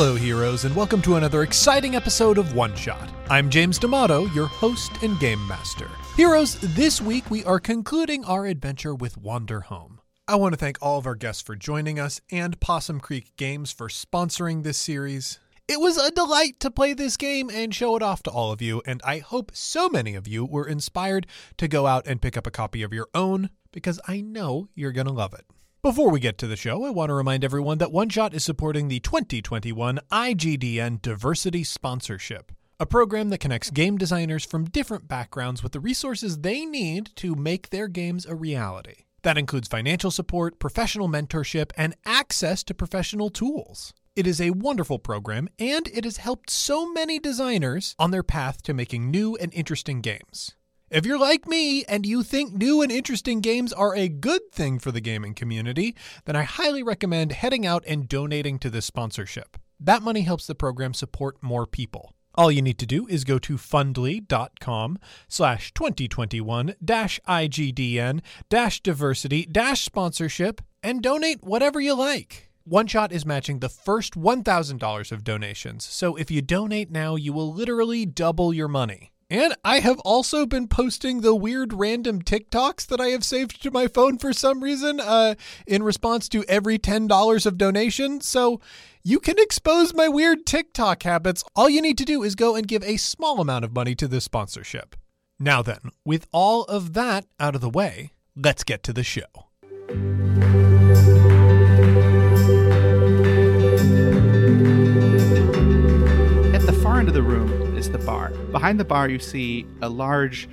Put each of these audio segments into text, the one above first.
Hello, heroes, and welcome to another exciting episode of One Shot. I'm James D'Amato, your host and game master. Heroes, this week we are concluding our adventure with Wanderhome. I want to thank all of our guests for joining us and Possum Creek Games for sponsoring this series. It was a delight to play this game and show it off to all of you, and I hope so many of you were inspired to go out and pick up a copy of your own because I know you're going to love it. Before we get to the show, I want to remind everyone that One Shot is supporting the 2021 IGDN Diversity Sponsorship, a program that connects game designers from different backgrounds with the resources they need to make their games a reality. That includes financial support, professional mentorship, and access to professional tools. It is a wonderful program, and it has helped so many designers on their path to making new and interesting games. If you're like me and you think new and interesting games are a good thing for the gaming community, then I highly recommend heading out and donating to this sponsorship. That money helps the program support more people. All you need to do is go to fundly.com slash 2021 IGDN diversity sponsorship and donate whatever you like. One Shot is matching the first $1,000 of donations, so if you donate now, you will literally double your money. And I have also been posting the weird random TikToks that I have saved to my phone for some reason uh, in response to every $10 of donation. So you can expose my weird TikTok habits. All you need to do is go and give a small amount of money to this sponsorship. Now then, with all of that out of the way, let's get to the show. Behind the bar, you see a large,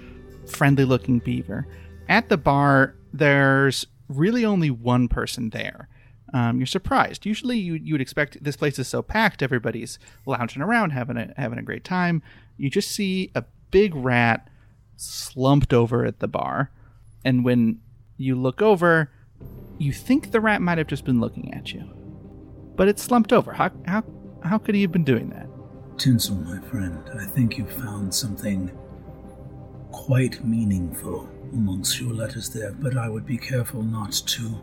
friendly looking beaver. At the bar, there's really only one person there. Um, you're surprised. Usually, you, you would expect this place is so packed, everybody's lounging around, having a, having a great time. You just see a big rat slumped over at the bar. And when you look over, you think the rat might have just been looking at you. But it's slumped over. How, how, how could he have been doing that? Tinsel, my friend, I think you found something quite meaningful amongst your letters there, but I would be careful not to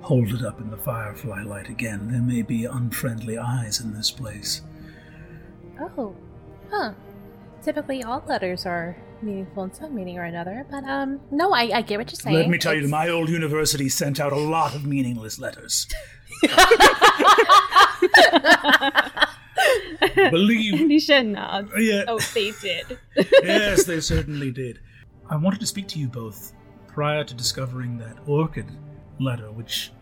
hold it up in the firefly light again. There may be unfriendly eyes in this place. Oh, huh. Typically, all letters are meaningful in some meaning or another, but um, no, I, I get what you're saying. Let me tell you, my old university sent out a lot of meaningless letters. Believe Nisha nods. Yeah. Oh, they did. yes, they certainly did. I wanted to speak to you both prior to discovering that orchid letter, which.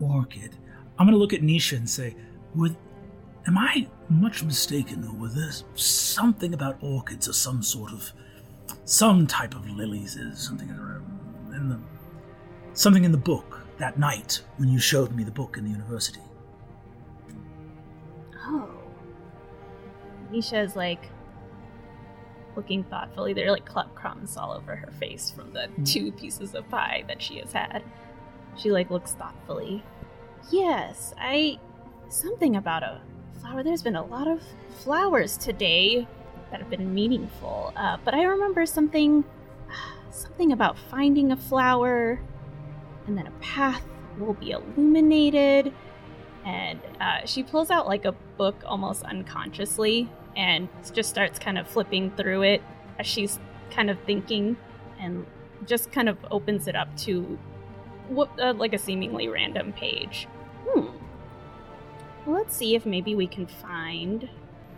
Orchid. I'm going to look at Nisha and say, with, am I much mistaken, or was there something about orchids or some sort of. some type of lilies? Is something in the. something in the book that night when you showed me the book in the university? Oh. Nisha is like looking thoughtfully. There are like club crumbs all over her face from the two pieces of pie that she has had. She like looks thoughtfully. Yes, I something about a flower. There's been a lot of flowers today that have been meaningful. Uh, but I remember something something about finding a flower and then a path will be illuminated and uh, she pulls out like a book almost unconsciously and just starts kind of flipping through it as she's kind of thinking and just kind of opens it up to what uh, like a seemingly random page. Hmm. Let's see if maybe we can find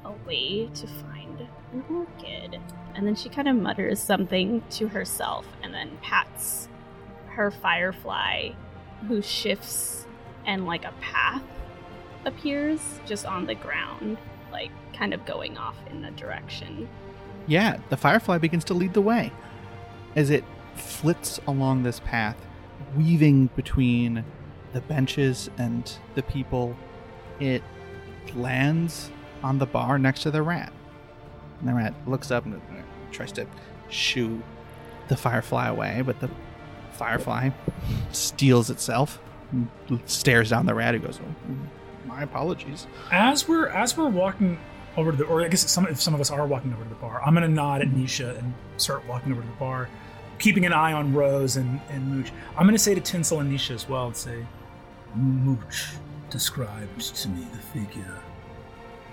a way to find an orchid. And then she kind of mutters something to herself and then pats her firefly who shifts and like a path appears just on the ground, like kind of going off in a direction. yeah, the firefly begins to lead the way as it flits along this path, weaving between the benches and the people. It lands on the bar next to the rat. And the rat looks up and tries to shoo the firefly away, but the firefly steels itself, stares down the rat, who goes, "Oh, My apologies. As we're as we're walking over to the, or I guess some if some of us are walking over to the bar, I'm gonna nod at Nisha and start walking over to the bar, keeping an eye on Rose and and Mooch. I'm gonna say to Tinsel and Nisha as well and say, Mooch described to me the figure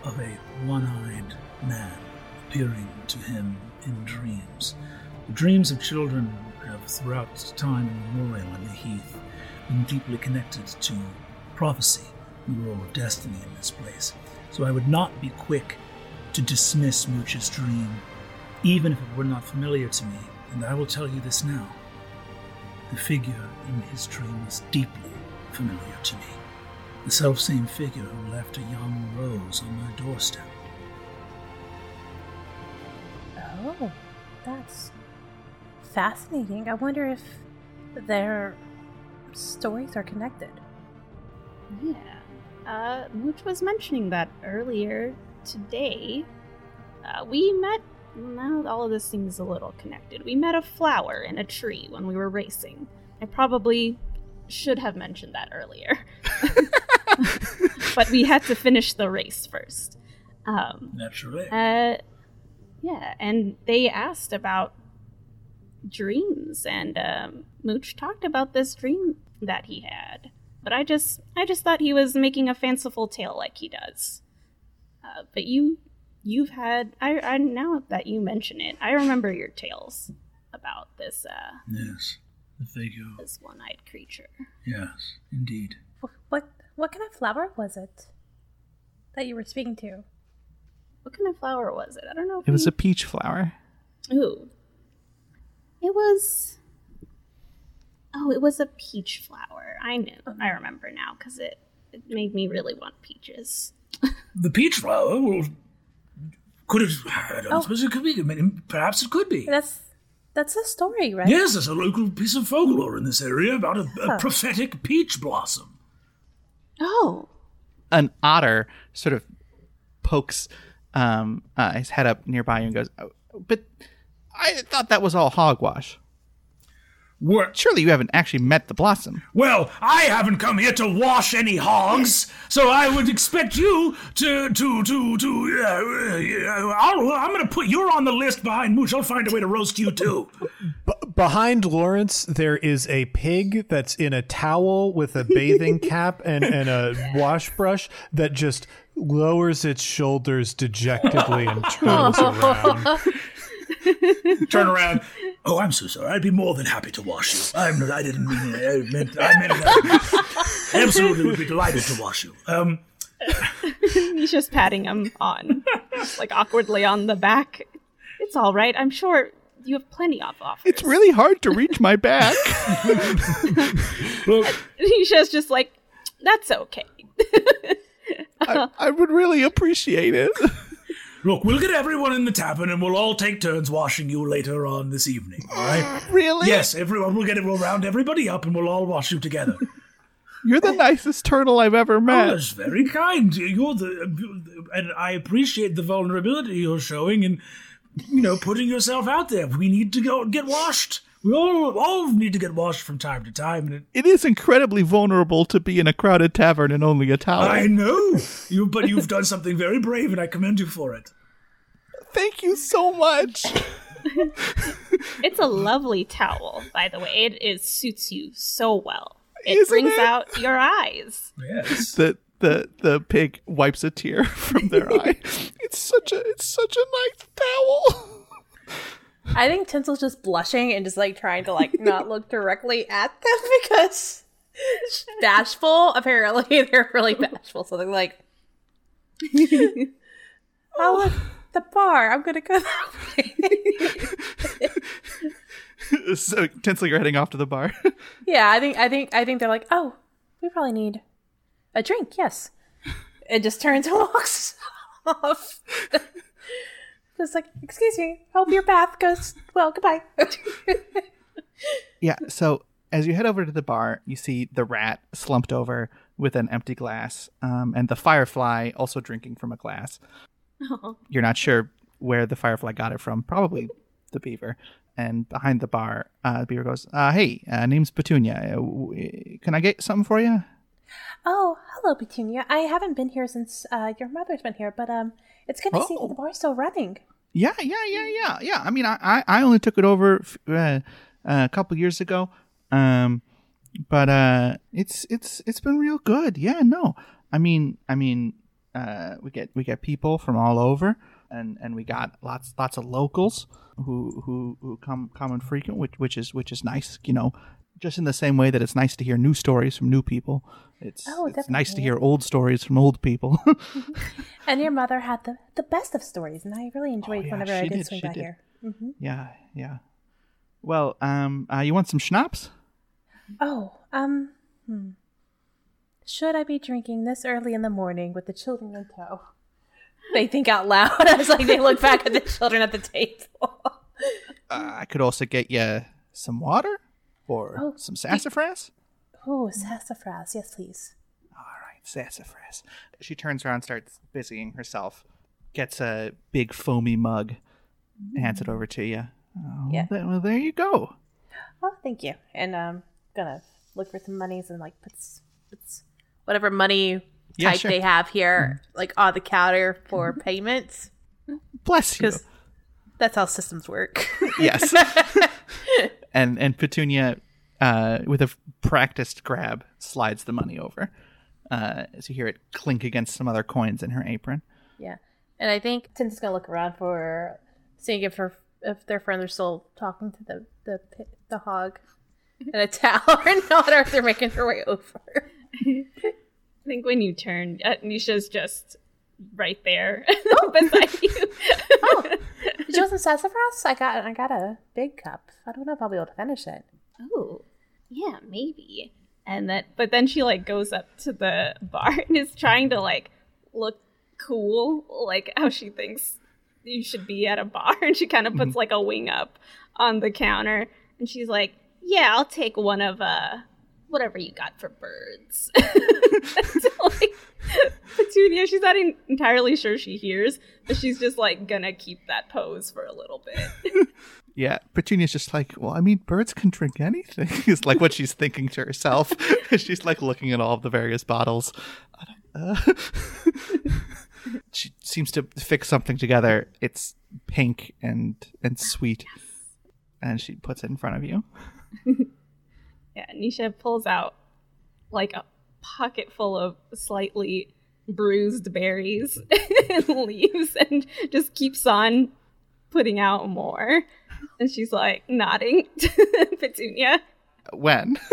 of a one-eyed man appearing to him in dreams. The dreams of children have throughout time immemorial on the heath deeply connected to prophecy and the role of destiny in this place. So I would not be quick to dismiss Mooch's dream, even if it were not familiar to me. And I will tell you this now. The figure in his dream is deeply familiar to me. The self-same figure who left a young rose on my doorstep. Oh, that's fascinating. I wonder if their stories are connected. Yeah. Uh, Mooch was mentioning that earlier today. Uh, we met. Now all of this seems a little connected. We met a flower in a tree when we were racing. I probably should have mentioned that earlier. but we had to finish the race first. Um, Naturally. uh, yeah, and they asked about dreams, and um, Mooch talked about this dream that he had. But I just, I just thought he was making a fanciful tale like he does. Uh, but you, you've had, I, I now that you mention it, I remember your tales about this, uh, yes. The figure. this one-eyed creature. Yes, indeed. What what kind of flower was it that you were speaking to? What kind of flower was it? I don't know. If It was we- a peach flower. Ooh. It was. Oh, it was a peach flower. I knew. I remember now because it, it made me really want peaches. The peach flower well, could it? I don't Oh. suppose it could be. I mean, perhaps it could be. That's that's a story, right? Yes, there's a local piece of folklore in this area about a, a prophetic peach blossom. Oh. An otter sort of pokes um, uh, his head up nearby and goes, "Oh, But I thought that was all hogwash. What? Surely you haven't actually met the blossom. Well, I haven't come here to wash any hogs, so I would expect you to to to to. Uh, uh, I'll, I'm going to put you're on the list behind Mooch. I'll find a way to roast you too. B- behind Lawrence, there is a pig that's in a towel with a bathing cap and, and a wash brush that just lowers its shoulders dejectedly and turns around. Turn around. Oh, I'm so sorry. I'd be more than happy to wash you. I'm. I didn't mean it. I meant. I meant it. Absolutely, would be delighted to wash you. Um. He's just patting him on, like awkwardly on the back. It's all right. I'm sure you have plenty of offers. It's really hard to reach my back. Look, Nisha's just like, that's okay. I, I would really appreciate it. Look. We'll get everyone in the tavern, and we'll all take turns washing you later on this evening. All right. really? Yes, everyone. We'll get it. We'll round everybody up, and we'll all wash you together. You're the nicest turtle I've ever Oh, met. that's very kind. You're the, and I appreciate the vulnerability you're showing, and you know, putting yourself out there. We need to go get washed. We all all need to get washed from time to time. And it, It is incredibly vulnerable to be in a crowded tavern and only a towel. I know you, but you've done something very brave, and I commend you for it. Thank you so much. It's a lovely towel, by the way. It is suits you so well. It Isn't brings it? out your eyes. Yes. the the the pig wipes a tear from their eye. It's such a it's such a nice towel. I think Tinsel's just blushing and just like trying to like not look directly at them because bashful. Apparently, they're really bashful. So they're like, "Oh, look, the bar. I'm gonna go that way." so Tinsel, you're heading off to the bar. yeah, I think I think I think they're like, "Oh, we probably need a drink." Yes. It just turns and walks off. Just like, excuse me, hope your bath goes well. Goodbye. Yeah. So as you head over to the bar, you see the rat slumped over with an empty glass, um, and the firefly also drinking from a glass. You're not sure where the firefly got it from. Probably the beaver. And behind the bar, uh, the beaver goes, uh, "Hey, uh, name's Petunia. Uh, Can I get something for you?" oh, hello, Petunia. I haven't been here since uh, your mother's been here, but um, it's good to see Oh. that the bar's still running. Yeah, yeah, yeah, yeah, yeah. I mean, I, I, I only took it over uh, a couple years ago, um, but uh, it's it's it's been real good. Yeah, no, I mean, I mean, uh, we get we get people from all over, and and we got lots lots of locals who who who come come and frequent, which which is which is nice. You know, just in the same way that it's nice to hear new stories from new people. It's Oh, it's nice to hear old stories from old people. And your mother had the, the best of stories, and I really enjoyed Oh, yeah, whenever I did did, swing by did. here. hmm yeah, yeah. Well, um, uh, you want some schnapps? Oh, um, hmm. Should I be drinking this early in the morning with the children in tow? They think out loud as like they look back at the children at the table. Uh, I could also get you some water or Oh, some sassafras. Oh, sassafras, yes, please. All right, sassafras. She turns around, starts busying herself, gets a big foamy mug, hands it mm. over to you. Oh, Yeah. th- well, there you go. Oh, thank you. And I'm um, gonna look for some monies and like puts puts whatever money Yeah, type sure. they have here, mm. like on the counter for mm-hmm. payments, Bless you. because that's how systems work. yes. and and Petunia, uh, with a f- practiced grab, slides the money over. Uh, as you hear it clink against some other coins in her apron. Yeah, and I think Tin's gonna look around for seeing if her if their friends are still talking to the the the hog in a towel or not, or if they're making their way over. I think when you turn, uh, Nisha's just right there beside you. Oh, did you want some sassafras? I got I got a big cup. I don't know if I'll be able to finish it. oh, yeah, maybe. And then, but then she like goes up to the bar and is trying to like look cool, like how she thinks you should be at a bar. And she kind of puts like a wing up on the counter, and she's like, "Yeah, I'll take one of uh." Whatever you got for birds. So, like, Petunia, she's not en- entirely sure she hears, but she's just like gonna keep that pose for a little bit. Yeah, Petunia's just like, well, I mean, birds can drink anything. Is like what she's thinking to herself. she's like looking at all of the various bottles. I don't- uh. she seems to fix something together. It's pink and and sweet, and she puts it in front of you. Yeah, Nisha pulls out like a pocket full of slightly bruised berries and leaves and just keeps on putting out more. And she's like nodding to Petunia. When?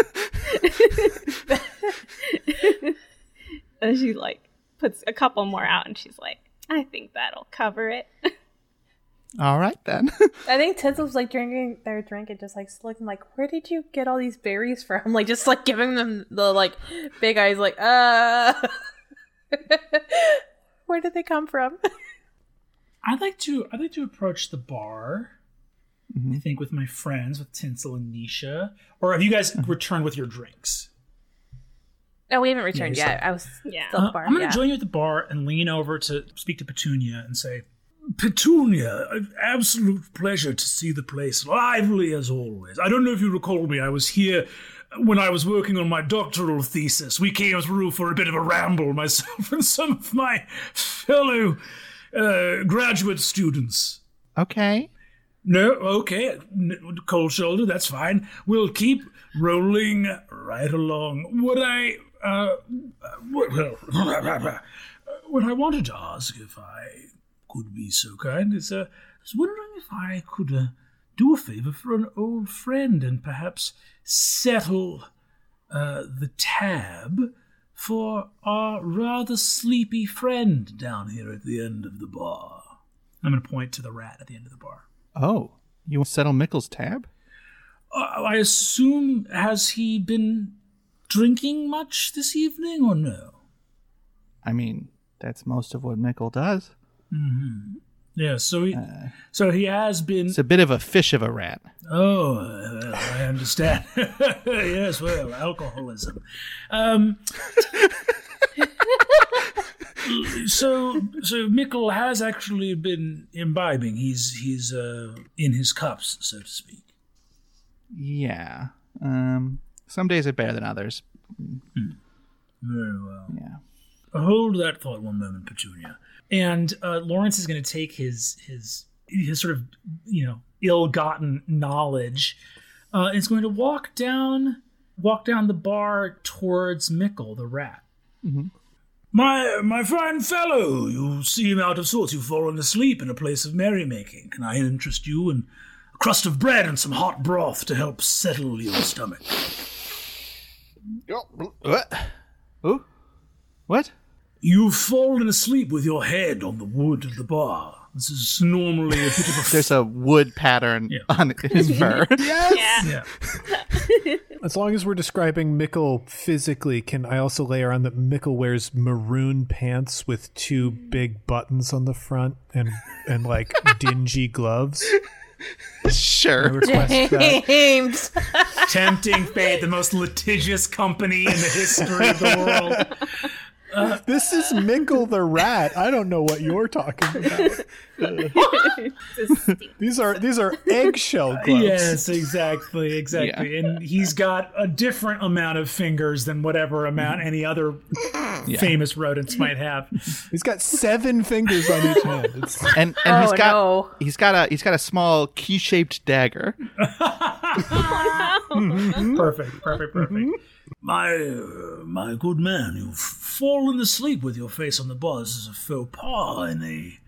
And she like puts a couple more out and she's like, I think that'll cover it. all right then. I think Tinsel's like drinking their drink and just like looking like, where did you get all these berries from? Like just like giving them the like big eyes, like, uh, where did they come from? I'd like to I'd like to approach the bar. I think with my friends, with Tinsel and Nisha. Or have you guys returned with your drinks? No, we haven't returned you're yet. I was Yeah. still at the Uh, bar. I'm going to yeah. join you at the bar and lean over to speak to Petunia and say, Petunia, an absolute pleasure to see the place lively as always. I don't know if you recall me. I was here when I was working on my doctoral thesis. We came through for a bit of a ramble, myself and some of my fellow uh, graduate students. okay. No, okay, cold shoulder, that's fine. We'll keep rolling right along. What I, uh, well, what I wanted to ask, if I could be so kind, is, uh, I was wondering if I could, uh, do a favor for an old friend and perhaps settle, uh, the tab for our rather sleepy friend down here at the end of the bar. I'm going to point to the rat at the end of the bar. Oh, you want to settle Mickle's tab? Uh, I assume, has he been drinking much this evening or no? I mean, that's most of what Mickle does. Yeah, so he, so he has been. It's a bit of a fish of a rat. Oh, uh, I understand. yes, well, alcoholism. Um, so, so Mickle has actually been imbibing. He's he's uh, in his cups, so to speak. Yeah. Um, some days are better than others. Very well. Yeah. Hold that thought one moment, Petunia. And uh, Lawrence is going to take his his his sort of you know ill-gotten knowledge. Uh, is going to walk down walk down the bar towards Mickle, the rat. My my fine fellow, you seem out of sorts. You've fallen asleep in a place of merrymaking. Can I interest you in a crust of bread and some hot broth to help settle your stomach? What? Who? What? You've fallen asleep with your head on the wood of the bar. This is normally a bit of a There's a wood pattern Yeah. on his fur. yeah. As long as we're describing Mickle physically, can I also layer on that Mickle wears maroon pants with two big buttons on the front and and like dingy gloves? I sure. request. James. tempting fate, the most litigious company in the history of the world. This is Minkle the rat. I don't know what you're talking about. these are these are eggshell gloves. Yes, exactly, exactly. And he's got a different amount of fingers than whatever amount any other famous rodents might have. He's got seven fingers on each hand. It's, And and he's Oh, got no. he's got a he's got a small key-shaped dagger. Perfect, perfect, perfect. My, uh, my good man, you've fallen asleep with your face on the bar. This is a faux pas in a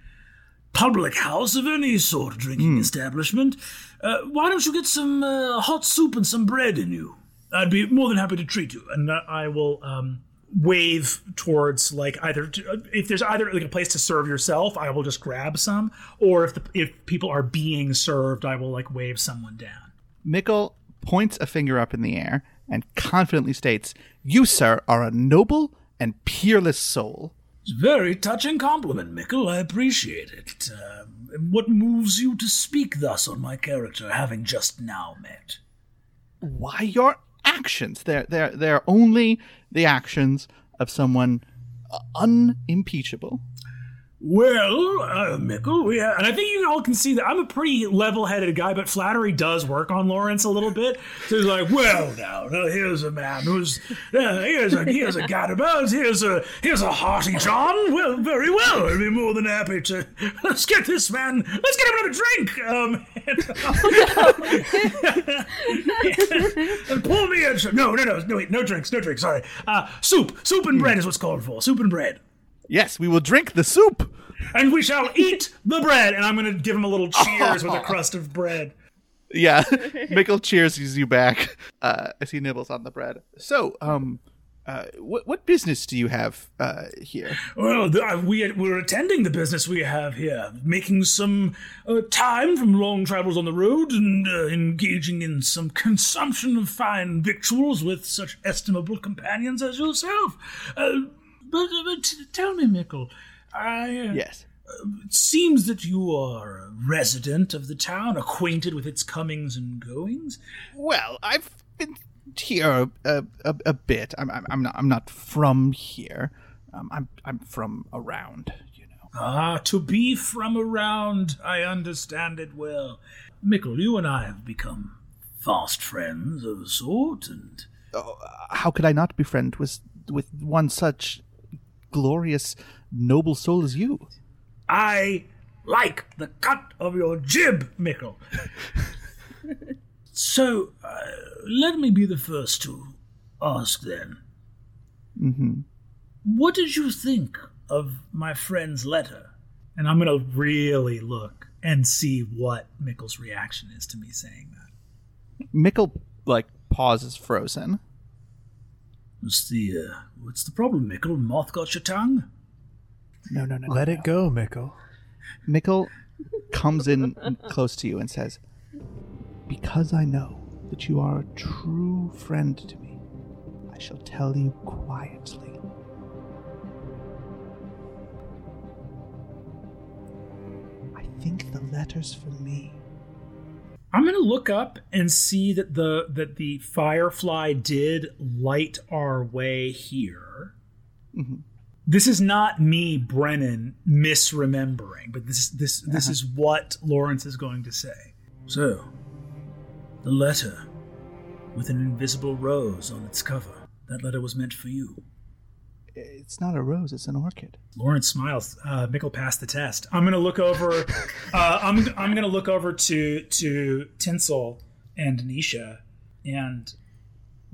public house of any sort of drinking establishment. Uh, why don't you get some uh, hot soup and some bread in you? I'd be more than happy to treat you, and uh, I will um, wave towards like either to, if there's either like a place to serve yourself, I will just grab some, or if the, if people are being served, I will like wave someone down. Mickle points a finger up in the air and confidently states, "You, sir, are a noble and peerless soul." It's a very touching compliment, Mickle. I appreciate it. Um, what moves you to speak thus on my character, having just now met? Why your actions? They're they're they're only the actions of someone uh, unimpeachable. Well, uh, Mickle, we and I think you all can see that I'm a pretty level-headed guy, but flattery does work on Lawrence a little bit. So he's like, "Well, now, now here's a man who's uh, here's a here's a gadabout, here's a here's a hearty John. Well, very well. I'd be more than happy to let's get this man. Let's get him another drink. Um, and, and pour me a no, no, no, no, wait, no drinks, no drinks. Sorry, uh, soup, soup and bread is what's called for. Soup and bread." Yes, we will drink the soup. and we shall eat the bread. And I'm going to give him a little cheers with a crust of bread. Yeah, Mickle cheers you back uh, as he nibbles on the bread. So, um, uh, what what business do you have uh, here? Well, th- uh, we we're attending the business we have here, making some uh, time from long travels on the road and uh, engaging in some consumption of fine victuals with such estimable companions as yourself. But, but tell me, Mickle, I, uh, Yes. it seems that you are a resident of the town, acquainted with its comings and goings. Well, I've been here a, a, a bit. I'm, I'm I'm not I'm not from here. Um, I'm I'm from around. You know. Ah, to be from around, I understand it well. Mickle, you and I have become fast friends of a sort, and How could I not be friend with with one such glorious noble soul as you? I like the cut of your jib, Mickle. so, uh, let me be the first to ask then. Mm-hmm. What did you think of my friend's letter? And I'm going to really look and see what Mickle's reaction is to me saying that. Mickle like pauses frozen. What's the, uh, what's the problem, Mickle? Moth got your tongue? No, no, no. let it go, Mickle. Mickle comes in close to you and says, Because I know that you are a true friend to me, I shall tell you quietly. I think the letter's for me. I'm gonna look up and see that the that the firefly did light our way here. Mhm. This is not me, Brennan, misremembering, but this this this is what Lawrence is going to say. So, the letter with an invisible rose on its cover. That letter was meant for you. It's not a rose, it's an orchid. Lawrence smiles. Uh, Mickle passed the test. I'm gonna look over. uh, I'm I'm gonna look over to to Tinsel and Nisha, and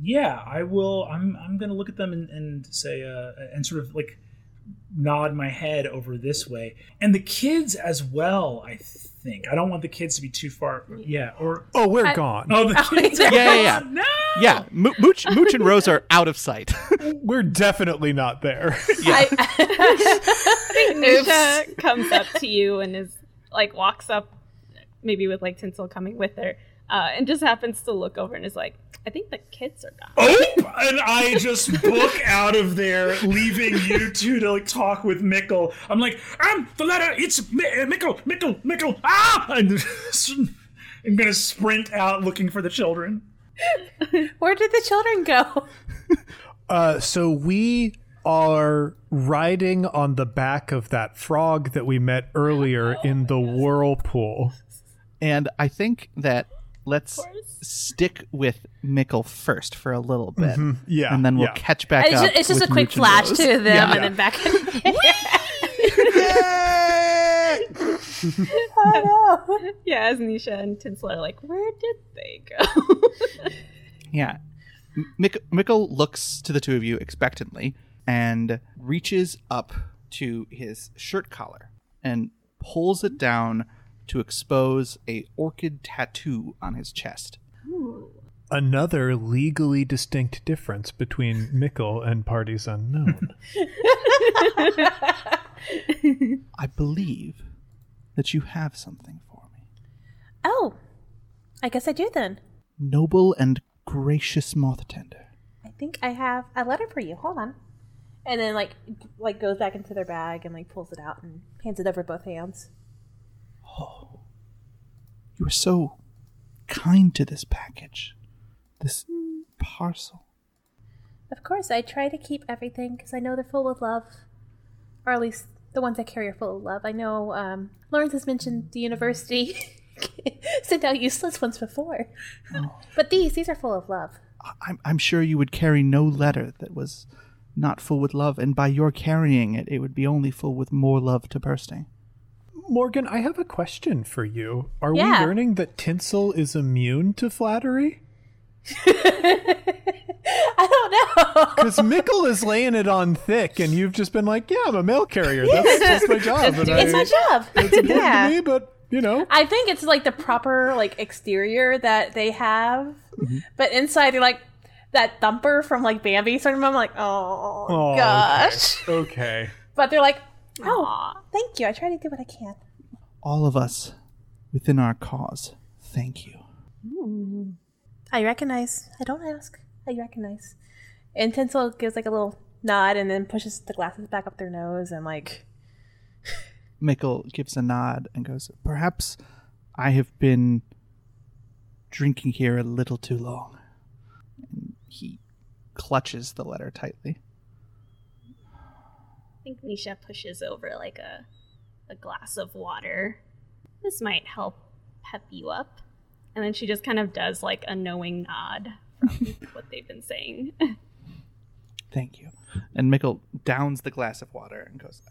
yeah, I will. I'm I'm gonna look at them and, and say uh, and sort of like nod my head over this way, and the kids as well. I think I don't want the kids to be too far. Yeah, or Oh, we're I- gone. oh, the kids. Yeah, yeah, yeah. No. Yeah, Mo- Mooch, Mooch and Rose are out of sight. We're definitely not there. I, Nisha comes up to you and is like walks up, maybe with like Tinsel coming with her, uh, and just happens to look over and is like, "I think the kids are gone." Oh, and I just book out of there, leaving you two to like talk with Mickle. I'm like, um, the letter, it's Mi- uh, Mickle, Mickle, Mickle, ah! And I'm gonna sprint out looking for the children. where did the children go? Uh, so we are riding on the back of that frog that we met earlier in the whirlpool. and I think that let's stick with Mickle first for a little bit. Mm-hmm. Yeah, And then we'll yeah. catch back It's up. just, it's just a quick Mooch flash to them Yeah. and then back. In. Yeah, as Nisha and Tinsel are like, "Where did they go?" Yeah. M- Mick- Mickle looks to the two of you expectantly and reaches up to his shirt collar and pulls it down to expose a orchid tattoo on his chest. Another legally distinct difference between Mickle and parties unknown. I believe that you have something for me. oh, I guess I do then. Noble and gracious moth tender. I think I have a letter for you. Hold on. And then like like goes back into their bag and like pulls it out and hands it over both hands. Oh, you are so kind to this package, this parcel. Of course, I try to keep everything because I know they're full of love, or at least the ones I carry are full of love. I know um, Lawrence has mentioned the university sent out useless ones before, but these these are full of love. I'm, I'm sure you would carry no letter that was not full with love, and by your carrying it, it would be only full with more love to bursting. Morgan, I have a question for you. Are Yeah. we learning that Tinsel is immune to flattery? I don't know. Because Mickle is laying it on thick, and you've just been like, "Yeah, I'm a mail carrier. That's just my job." and it's I- my job. It's important yeah. to me, but you know, I think it's like the proper like exterior that they have, mm-hmm. but inside they're like that thumper from like Bambi sort of. I'm like, oh, Oh, okay. gosh, okay. but they're like, oh, Aw. thank you. I try to do what I can. All of us within our cause, thank you. I recognize. I don't ask. I recognize. And Tinsel gives like a little nod and then pushes the glasses back up their nose and like, Mickle gives a nod and goes, Perhaps I have been drinking here a little too long. And he clutches the letter tightly. I think Nisha pushes over like a a glass of water. This might help pep you up. And then she just kind of does like a knowing nod from what they've been saying. Thank you. And Mickle downs the glass of water and goes,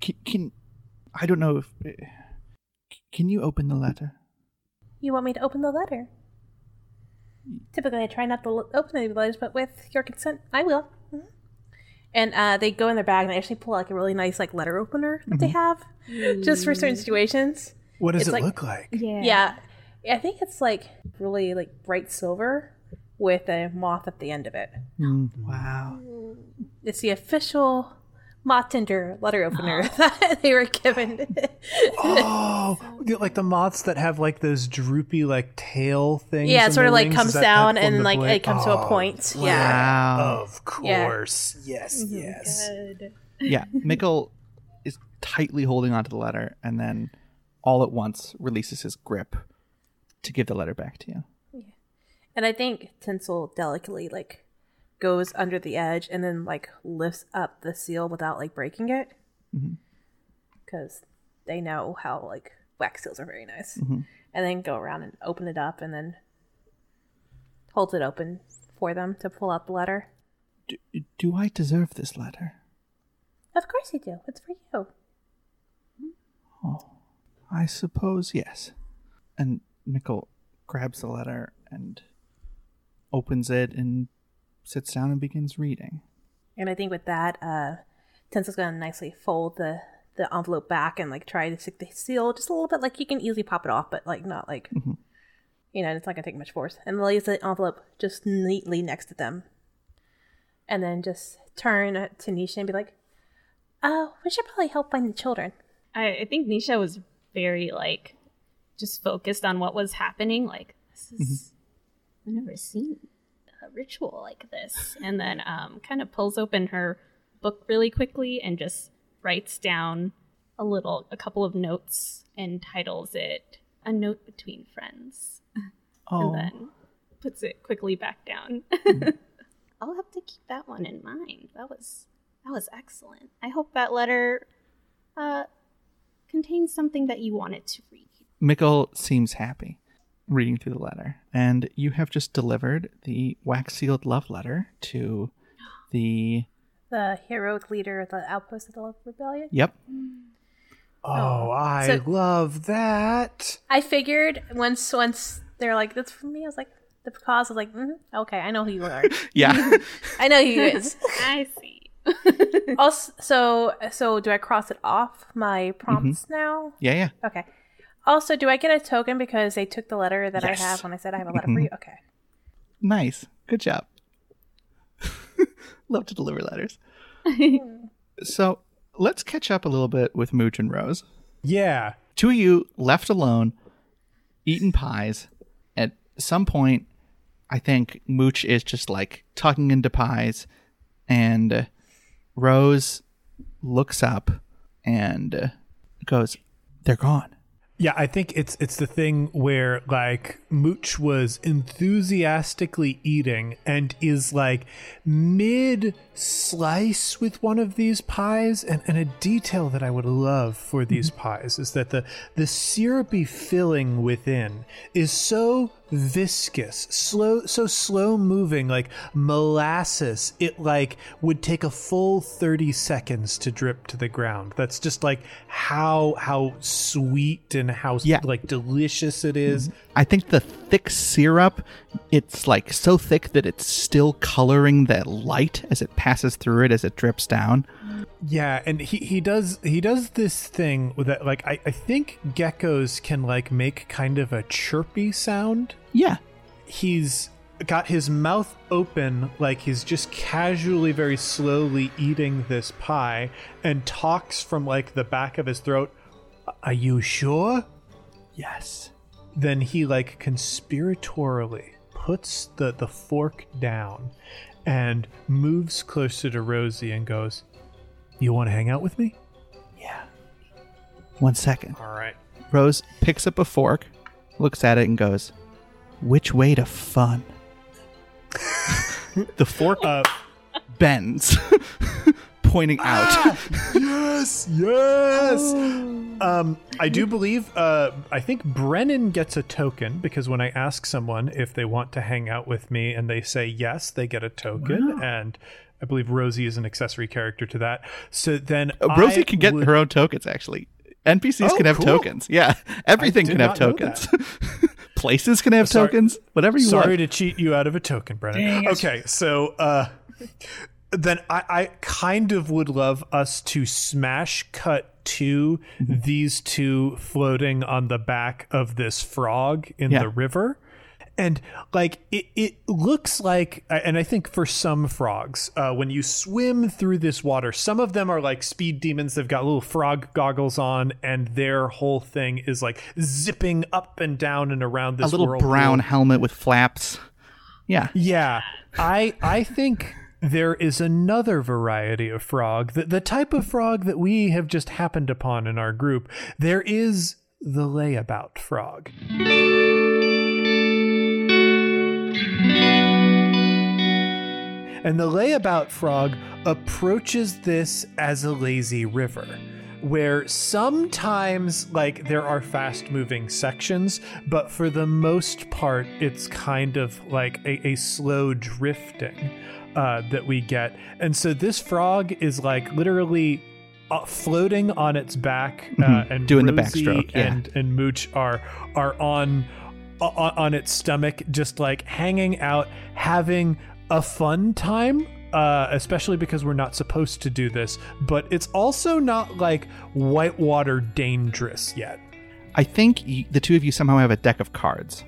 Can, can I don't know if. eh, Can you open the letter? you want me to open the letter? Typically, I try not to open any letters, but with your consent, I will. And uh, they go in their bag and they actually pull like a really nice like letter opener that they have, just for certain situations. What does It's it like- look like? yeah. Yeah. I think it's like really like bright silver with a moth at the end of it. Wow. It's the official moth tender letter opener ah. that they were given. Oh, like the moths that have like those droopy like tail things. yeah, it sort of like comes down and like blade? it comes to a Oh, point. Yeah. Wow. Of Yeah. course. Yes, oh yes. Yeah, Mickle is tightly holding onto the letter and then all at once releases his grip to give the letter back to you. Yeah. And I think Tinsel delicately like goes under the edge and then like lifts up the seal without like breaking it, mm-hmm. because they know how like wax seals are very nice. Mm-hmm. And then go around and open it up and then holds it open for them to pull out the letter. Do, do I deserve this letter? Of course you do. It's for you. oh I suppose yes. And Mickle grabs the letter and opens it and sits down and begins reading. And I think with that, uh, Tinsel's gonna nicely fold the the envelope back and like try to stick the seal just a little bit. Like you can easily pop it off, but like not like you know, it's not gonna take much force. And lays the envelope just neatly next to them, and then just turn to Nisha and be like, "Uh, we should probably help find the children." I, I think Nisha was very like just focused on what was happening. Like this is I've never seen a ritual like this. And then um, kind of pulls open her book really quickly and just writes down a little, a couple of notes and titles it "A Note Between Friends," Oh, and then puts it quickly back down. I'll have to keep that one in mind. That was that was excellent. I hope that letter uh, contains something that you wanted to read. Mickle seems happy reading through the letter, and you have just delivered the wax sealed love letter to the. The heroic leader of the outpost of the Love Rebellion. Yep. Oh, I So- love that. I figured once once they're like, "That's for me," I was like, "The cause." I was like, mm "Okay, I know who you are. Yeah. I know who he is." I see. also, so so do I cross it off my prompts now? yeah, yeah. Okay. Also, do I get a token because they took the letter that Yes. I have when I said I have a letter for you? Okay. Nice. Good job. Love to deliver letters. so let's catch up a little bit with Mooch and Rose. Yeah. Two of you left alone, eating pies. At some point, I think Mooch is just like tucking into pies, and uh, Rose looks up and uh, goes, They're gone. Yeah, I think it's it's the thing where like Mooch was enthusiastically eating and is like mid slice with one of these pies. And, and a detail that I would love for these mm-hmm. pies is that the the syrupy filling within is so viscous, slow so slow moving like molasses it like would take a full 30 seconds to drip to the ground. That's just like how how sweet and how Yeah. like delicious it is. Mm-hmm. I think the thick syrup, it's like so thick that it's still coloring the light as it passes through it as it drips down. Yeah, and he, he does he does this thing with that like I, I think geckos can like make kind of a chirpy sound. Yeah. He's got his mouth open like he's just casually very slowly eating this pie and talks from like the back of his throat. Are you sure? Yes. then he like conspiratorially puts the the fork down and moves closer to Rosie and goes, "You want to hang out with me?" Yeah. One second. All right. Rose picks up a fork, looks at it, and goes, Which way to fun? the fork Uh, bends, pointing out. yes, yes. Um, I do believe. Uh, I think Brennan gets a token because when I ask someone if they want to hang out with me and they say yes, they get a token. And I believe Rosie is an accessory character to that. So then Uh, Rosie I can get would- her own tokens, actually. NPCs Oh, can have cool. tokens. Yeah. Everything can have tokens. Places can have Sorry- tokens. Whatever you Sorry want. Sorry to cheat you out of a token, Brennan. Dang it. Okay, so uh, then I, I kind of would love us to smash cut to these two floating on the back of this frog in Yeah. the river. And like it, it looks like, and I think for some frogs, uh, when you swim through this water, some of them are like speed demons. They've got little frog goggles on, and their whole thing is like zipping up and down and around A this little whirlpool. brown helmet with flaps. Yeah. Yeah, I I think there is another variety of frog, the, the type of frog that we have just happened upon in our group. There is the layabout frog. And the layabout frog approaches this as a lazy river, where sometimes, like, there are fast moving sections, but for the most part, it's kind of like a, a slow drifting uh, that we get. And so this frog is like literally uh, floating on its back uh, Mhm. and Doing the backstroke, yeah. and and Mooch are are on on, on its stomach, just like hanging out, having a fun time. Uh, especially because we're not supposed to do this, but it's also not like whitewater dangerous yet. I think y the two of you somehow have a deck of cards,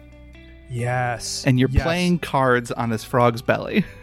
Yes, and you're yes. playing cards on this frog's belly.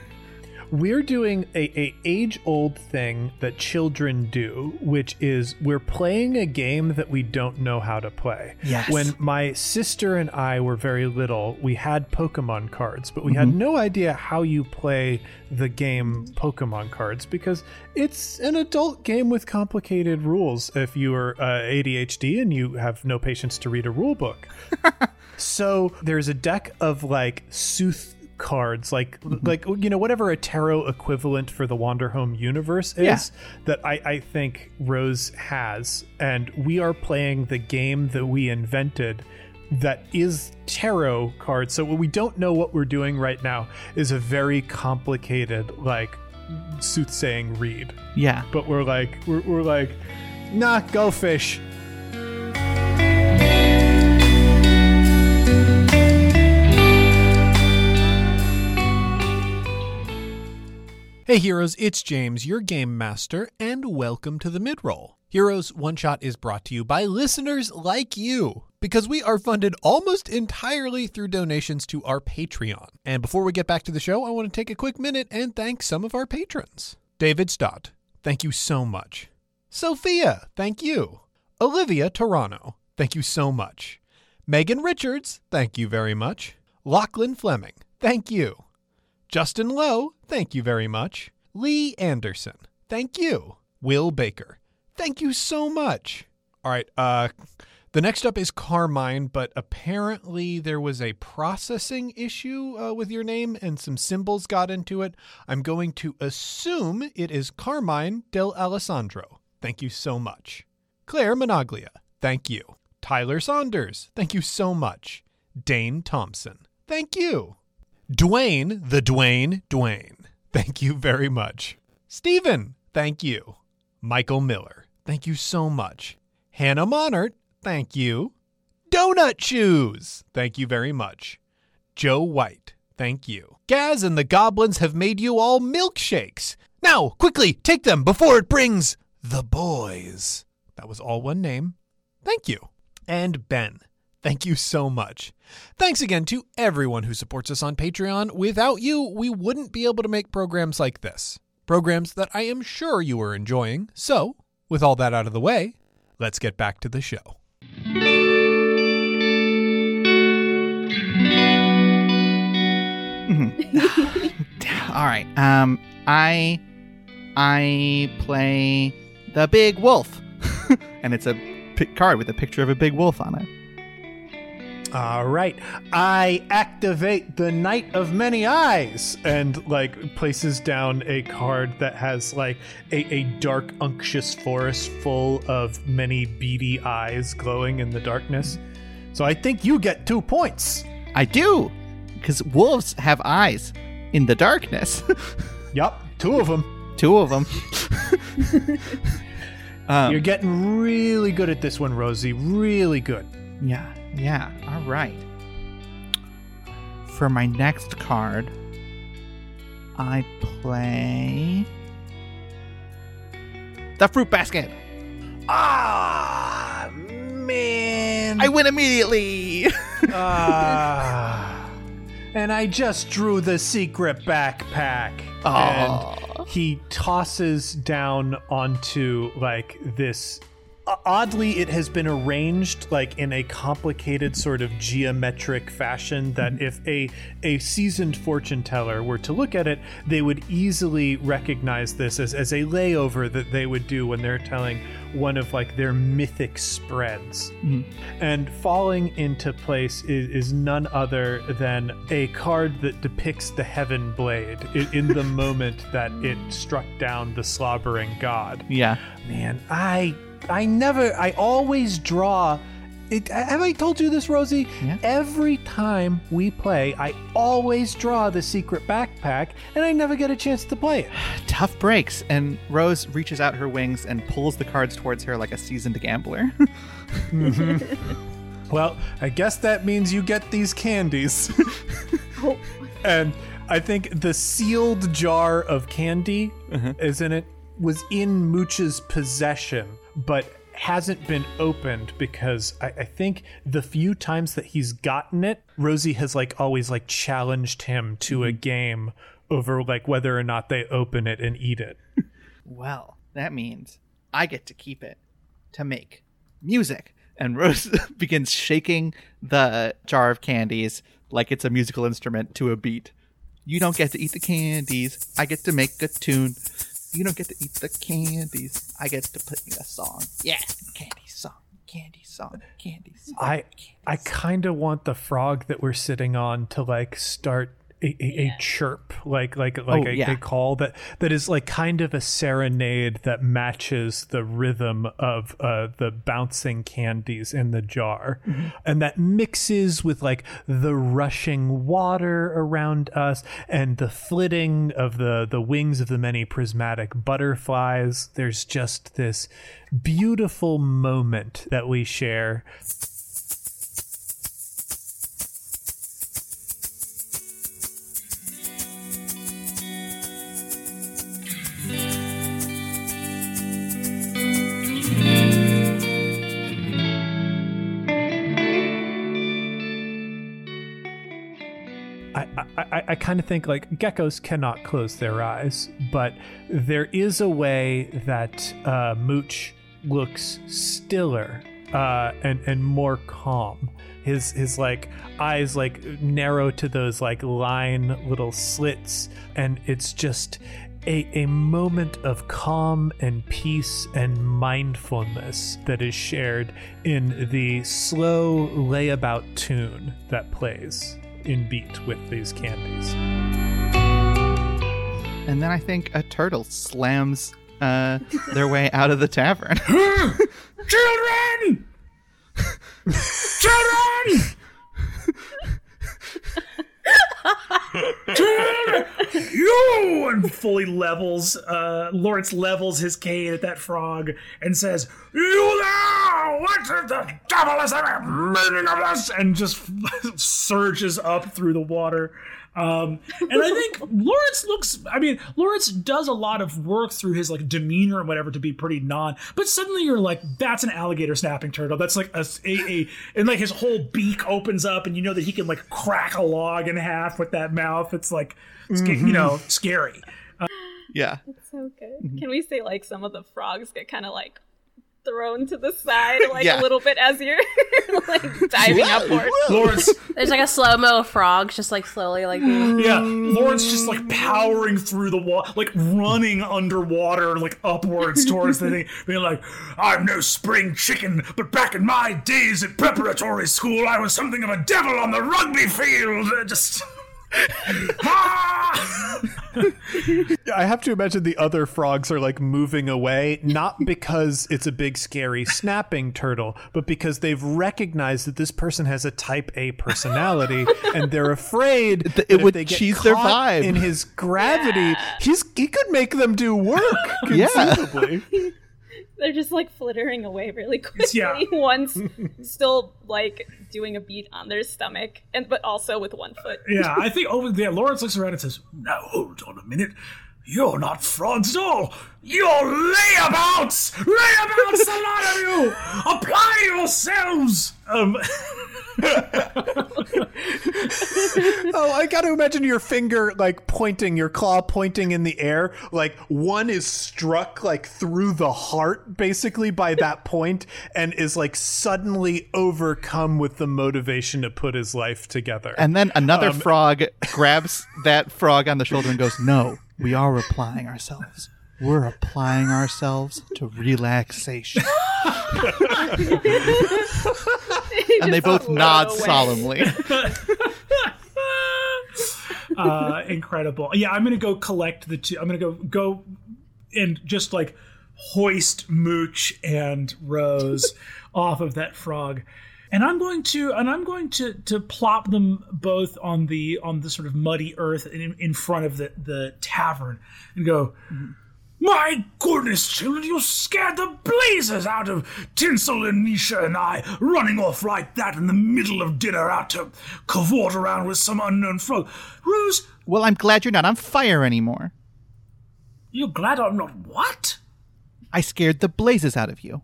We're doing a, a age old thing that children do, which is we're playing a game that we don't know how to play. Yes. When my sister and I were very little, we had Pokemon cards, but we had no idea how you play the game Pokemon cards because it's an adult game with complicated rules if you are uh, ADHD and you have no patience to read a rule book. So there's a deck of like sooth cards, like mm-hmm. like you know whatever a tarot equivalent for the Wanderhome universe is Yeah. that I I think Rose has, and we are playing the game that we invented. That is tarot cards. So what we don't know what we're doing right now is a very complicated like soothsaying read. Yeah. But we're like we're, we're like, nah, go fish. Hey heroes, it's James, your game master, and welcome to the midroll. Heroes One Shot is brought to you by listeners like you because we are funded almost entirely through donations to our Patreon. And before we get back to the show, I want to take a quick minute and thank some of our patrons. David Stott, thank you so much. Sophia, thank you. Olivia Toronto, thank you so much. Megan Richards, thank you very much. Lachlan Fleming, thank you. Justin Lowe, thank you very much. Lee Anderson, thank you. Will Baker, thank you so much. All right, uh the next up is Carmine, but apparently there was a processing issue uh, with your name and some symbols got into it. I'm going to assume it is Carmine Del Alessandro. Thank you so much. Claire Monaglia, thank you. Tyler Saunders, thank you so much. Dane Thompson, thank you. Dwayne, the Dwayne, Dwayne, thank you very much. Stephen, thank you. Michael Miller, thank you so much. Hannah Monert, thank you. Donut Shoes, thank you very much. Joe White, thank you. Gaz and the goblins have made you all milkshakes. Now, quickly, take them before it brings the boys. That was all one name. Thank you. And Ben, thank you so much. Thanks again to everyone who supports us on Patreon. Without you, we wouldn't be able to make programs like this. Programs that I am sure you are enjoying. So, with all that out of the way, let's get back to the show. All right. Um, I I play the big wolf, and it's a card with a picture of a big wolf on it. All right. I activate the Knight of Many Eyes and like places down a card that has like a, a dark, unctuous forest full of many beady eyes glowing in the darkness. So I think you get two points. I do, because wolves have eyes in the darkness. yep, two of them. Two of them. um, You're getting really good at this one, Rosie. Really good. Yeah, yeah. All right. For my next card, I play the fruit basket. Ah, man. I win immediately. Ah. and I just drew the secret backpack. And he tosses down onto like this oddly it has been arranged like in a complicated sort of geometric fashion that mm-hmm. if a a seasoned fortune teller were to look at it they would easily recognize this as, as a layover that they would do when they're telling one of like their mythic spreads. Mm-hmm. And falling into place is, is none other than a card that depicts the heaven blade in, in the moment that it struck down the slobbering god. Yeah. Man, I I never I always draw it, have I told you this, Rosie? Yeah. Every time we play, I always draw the secret backpack, and I never get a chance to play it. Tough breaks. And Rose reaches out her wings and pulls the cards towards her like a seasoned gambler. Mm-hmm. Well, I guess that means you get these candies. oh. and I think the sealed jar of candy, uh-huh. isn't it, was in Mooch's possession, but hasn't been opened because I, I think the few times that he's gotten it, Rosie has like always like challenged him to a mm-hmm. game over like whether or not they open it and eat it. well, that means I get to keep it to make music. And Rose begins shaking the jar of candies like it's a musical instrument to a beat. You don't get to eat the candies. I get to make a tune. You don't get to eat the candies. I get to put in a song. Yeah, candy song, candy song, candy song. I I kind of want the frog that we're sitting on to like start a, a, a chirp, like like like Oh, a, yeah. a call that that is like kind of a serenade that matches the rhythm of uh, the bouncing candies in the jar, Mm-hmm. and that mixes with like the rushing water around us and the flitting of the the wings of the many prismatic butterflies. There's just this beautiful moment that we share I, I, kind of think like geckos cannot close their eyes, but there is a way that uh, Mooch looks stiller uh, and and more calm. His his like eyes like narrow to those like line little slits, and it's just a, a moment of calm and peace and mindfulness that is shared in the slow layabout tune that plays in beat with these candies. And then I think a turtle slams uh, their way out of the tavern. Children! Children! Children! Fully levels, uh, Lawrence levels his cane at that frog and says, You there! What the devil is the meaning of this? And just surges up through the water. Um, and I think Lawrence looks. I mean, Lawrence does a lot of work through his like demeanor and whatever to be pretty non. But suddenly you're like, that's an alligator snapping turtle. That's like a, a, a and like his whole beak opens up, and you know that he can like crack a log in half with that mouth. It's like, sca- you mm-hmm. know, scary. Uh, yeah. It's so good. Mm-hmm. Can we say like some of the frogs get kind of like thrown to the side like Yeah. a little bit as you're like diving upward? Lawrence, There's like a slow mo of frogs just like slowly like mm. yeah, Lawrence just like powering through the wall, like running underwater, like upwards towards the thing, being like, "I'm no spring chicken, but back in my days at preparatory school, I was something of a devil on the rugby field." Just. Ah! I have to imagine the other frogs are like moving away, not because it's a big scary snapping turtle, but because they've recognized that this person has a type A personality and they're afraid that it if would they get cheese their caught vibe. in his gravity. He's he could make them do work Yeah. They're just like flittering away really quickly. Yeah. One's still like doing a beat on their stomach, and but also with one foot. yeah, I think over there, Lawrence looks around and says, Now hold on a minute. You're not frogs at all. You're layabouts! Layabouts, a lot of you! Apply yourselves! Um, Oh, I got to imagine your finger like pointing, your claw pointing in the air. Like one is struck like through the heart, basically by that point, and is like suddenly overcome with the motivation to put his life together. And then another frog grabs that frog on the shoulder and goes, No, we are applying ourselves. We're applying ourselves to relaxation. and they both nod solemnly. uh, incredible. Yeah, I'm gonna go collect the two. I'm gonna go go and just like hoist Mooch and Rose off of that frog. And I'm going to and I'm going to to plop them both on the on the sort of muddy earth in, in front of the the tavern and go. My goodness, children, you scared the blazes out of Tinsel and Nisha and I, running off like that in the middle of dinner out to cavort around with some unknown frog. Rose, Well, I'm glad you're not on fire anymore. you're glad I'm not what? I scared the blazes out of you.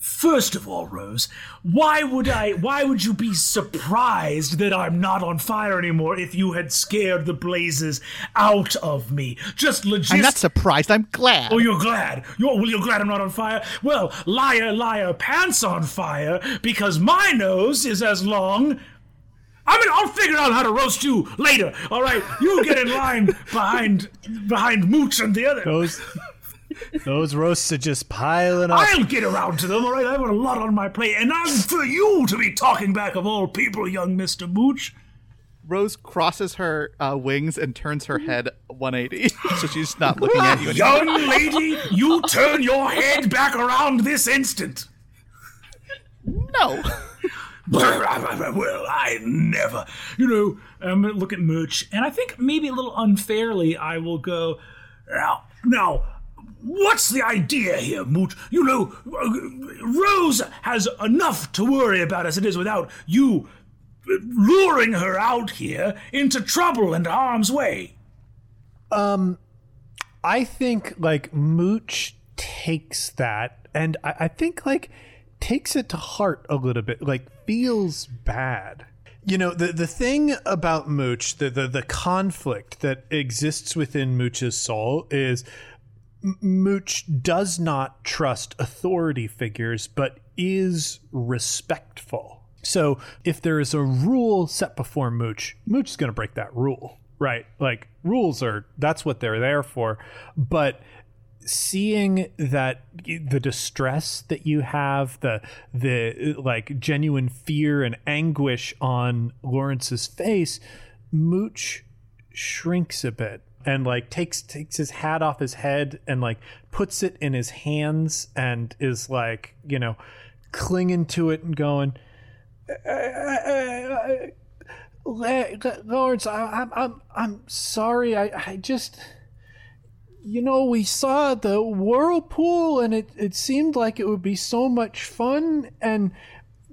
First of all, Rose, why would I why would you be surprised that I'm not on fire anymore if you had scared the blazes out of me? Just legit I'm not surprised. I'm glad. Oh, you're glad. You're well. You're glad I'm not on fire. Well, liar, liar, pants on fire because my nose is as long. I mean, I'll figure out how to roast you later. All right, you get in line behind behind Mooch and the other. those those roasts are just piling up. I'll get around to them. All right, I've got a lot on my plate, and I'm for you to be talking back of all people, young Mister Mooch. Rose crosses her uh, wings and turns her head 180, so she's not looking at you anymore. Young lady, you turn your head back around this instant. No. well, I never. You know, I'm gonna look at Mooch, and I think maybe a little unfairly, I will go. Now, now, what's the idea here, Mooch? You know, Rose has enough to worry about as it is without you uh, luring her out here into trouble and harm's way. Um, I think like Mooch takes that and I, I think like takes it to heart a little bit, like feels bad. You know, the the thing about Mooch, the the, the conflict that exists within Mooch's soul is Mooch does not trust authority figures, but is respectful. So if there is a rule set before Mooch, Mooch is going to break that rule, right? Like rules are that's what they're there for. But seeing that the distress that you have, the the like genuine fear and anguish on Lawrence's face, Mooch shrinks a bit and like takes takes his hat off his head and like puts it in his hands and is like you know clinging to it and going La- La- Lawrence I, I'm I'm I'm sorry. I I just you know we saw the whirlpool and it it seemed like it would be so much fun. And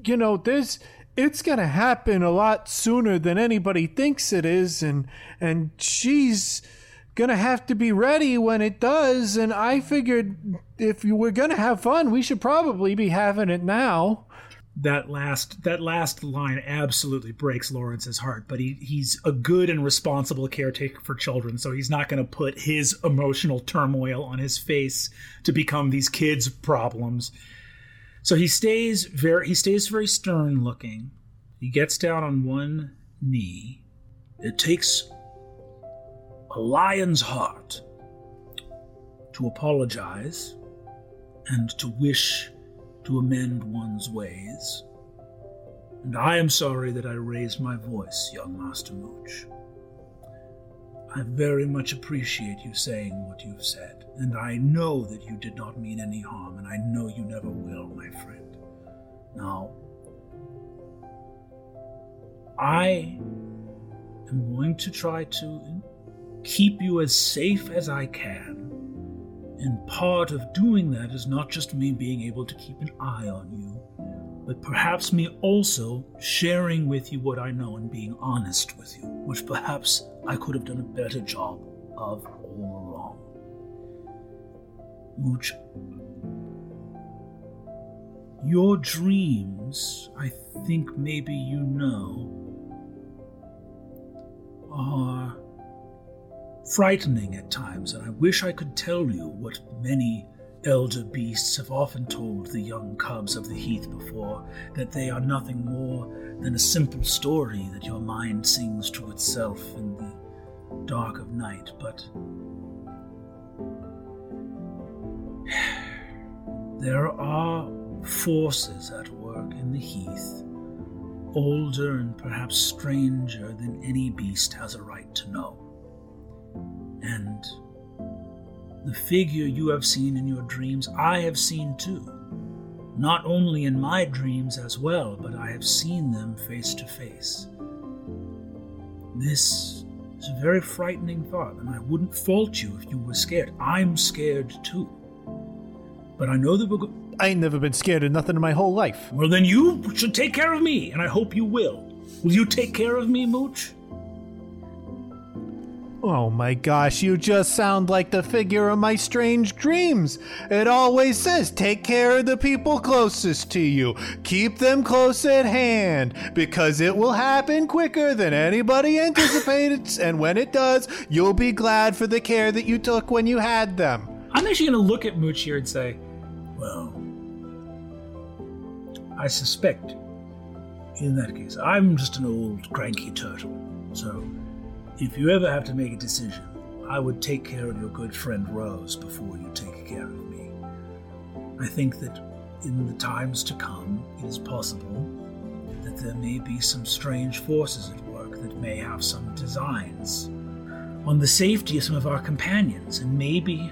you know there's it's gonna happen a lot sooner than anybody thinks it is. And and she's gonna have to be ready when it does and i figured if you were gonna have fun we should probably be having it now that last that last line absolutely breaks Lawrence's heart, but he he's a good and responsible caretaker for children, so he's not going to put his emotional turmoil on his face to become these kids' problems. So he stays very he stays very stern looking. He gets down on one knee. It takes a lion's heart to apologize and to wish to amend one's ways. And I am sorry that I raised my voice, young Master Mooch. I very much appreciate you saying what you've said, and I know that you did not mean any harm, and I know you never will, my friend. Now, I am going to try to keep you as safe as I can. And part of doing that is not just me being able to keep an eye on you, but perhaps me also sharing with you what I know and being honest with you, which perhaps I could have done a better job of all along. Mooch, your dreams, I think maybe you know, frightening at times, and I wish I could tell you what many elder beasts have often told the young cubs of the heath before that they are nothing more than a simple story that your mind sings to itself in the dark of night, but there are forces at work in the heath, older and perhaps stranger than any beast has a right to know. And the figure you have seen in your dreams, I have seen too. Not only in my dreams as well, but I have seen them face to face. This is a very frightening thought, and I wouldn't fault you if you were scared. I'm scared too. But I know that we're go- I ain't never been scared of nothing in my whole life. Well, then you should take care of me, and I hope you will. Will you take care of me, Mooch? Oh my gosh, you just sound like the figure of my strange dreams. It always says take care of the people closest to you. Keep them close at hand because it will happen quicker than anybody anticipates, and when it does, you'll be glad for the care that you took when you had them. I'm actually going to look at Mooch here and say, well, I suspect in that case, I'm just an old cranky turtle. So if you ever have to make a decision, I would take care of your good friend Rose before you take care of me. I think that in the times to come, it is possible that there may be some strange forces at work that may have some designs on the safety of some of our companions, and maybe,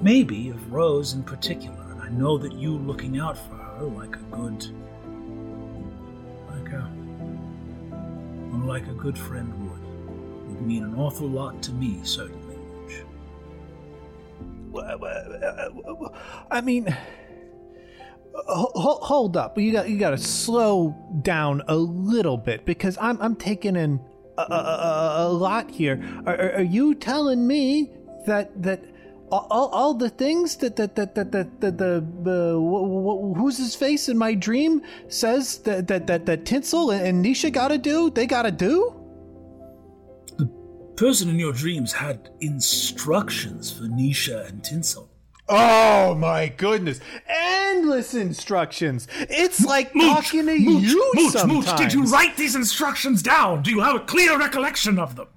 maybe of Rose in particular. And I know that you looking out for her like a good, like a, like a good friend would mean an awful lot to me, certainly. I mean, hold, up. You got you got to slow down a little bit because I'm I'm taking in a, a, a lot here. Are, are, you telling me that that all, all the things that that that that that, that the uh, who's his face in my dream says that that that, that Tinsel and Nisha got to do, they got to do? Person in your dreams had instructions for Nisha and Tinsel. Oh my goodness. Endless instructions. It's like Mooch, talking to Mooch, you Mooch, sometimes. Mooch, did you write these instructions down? Do you have a clear recollection of them?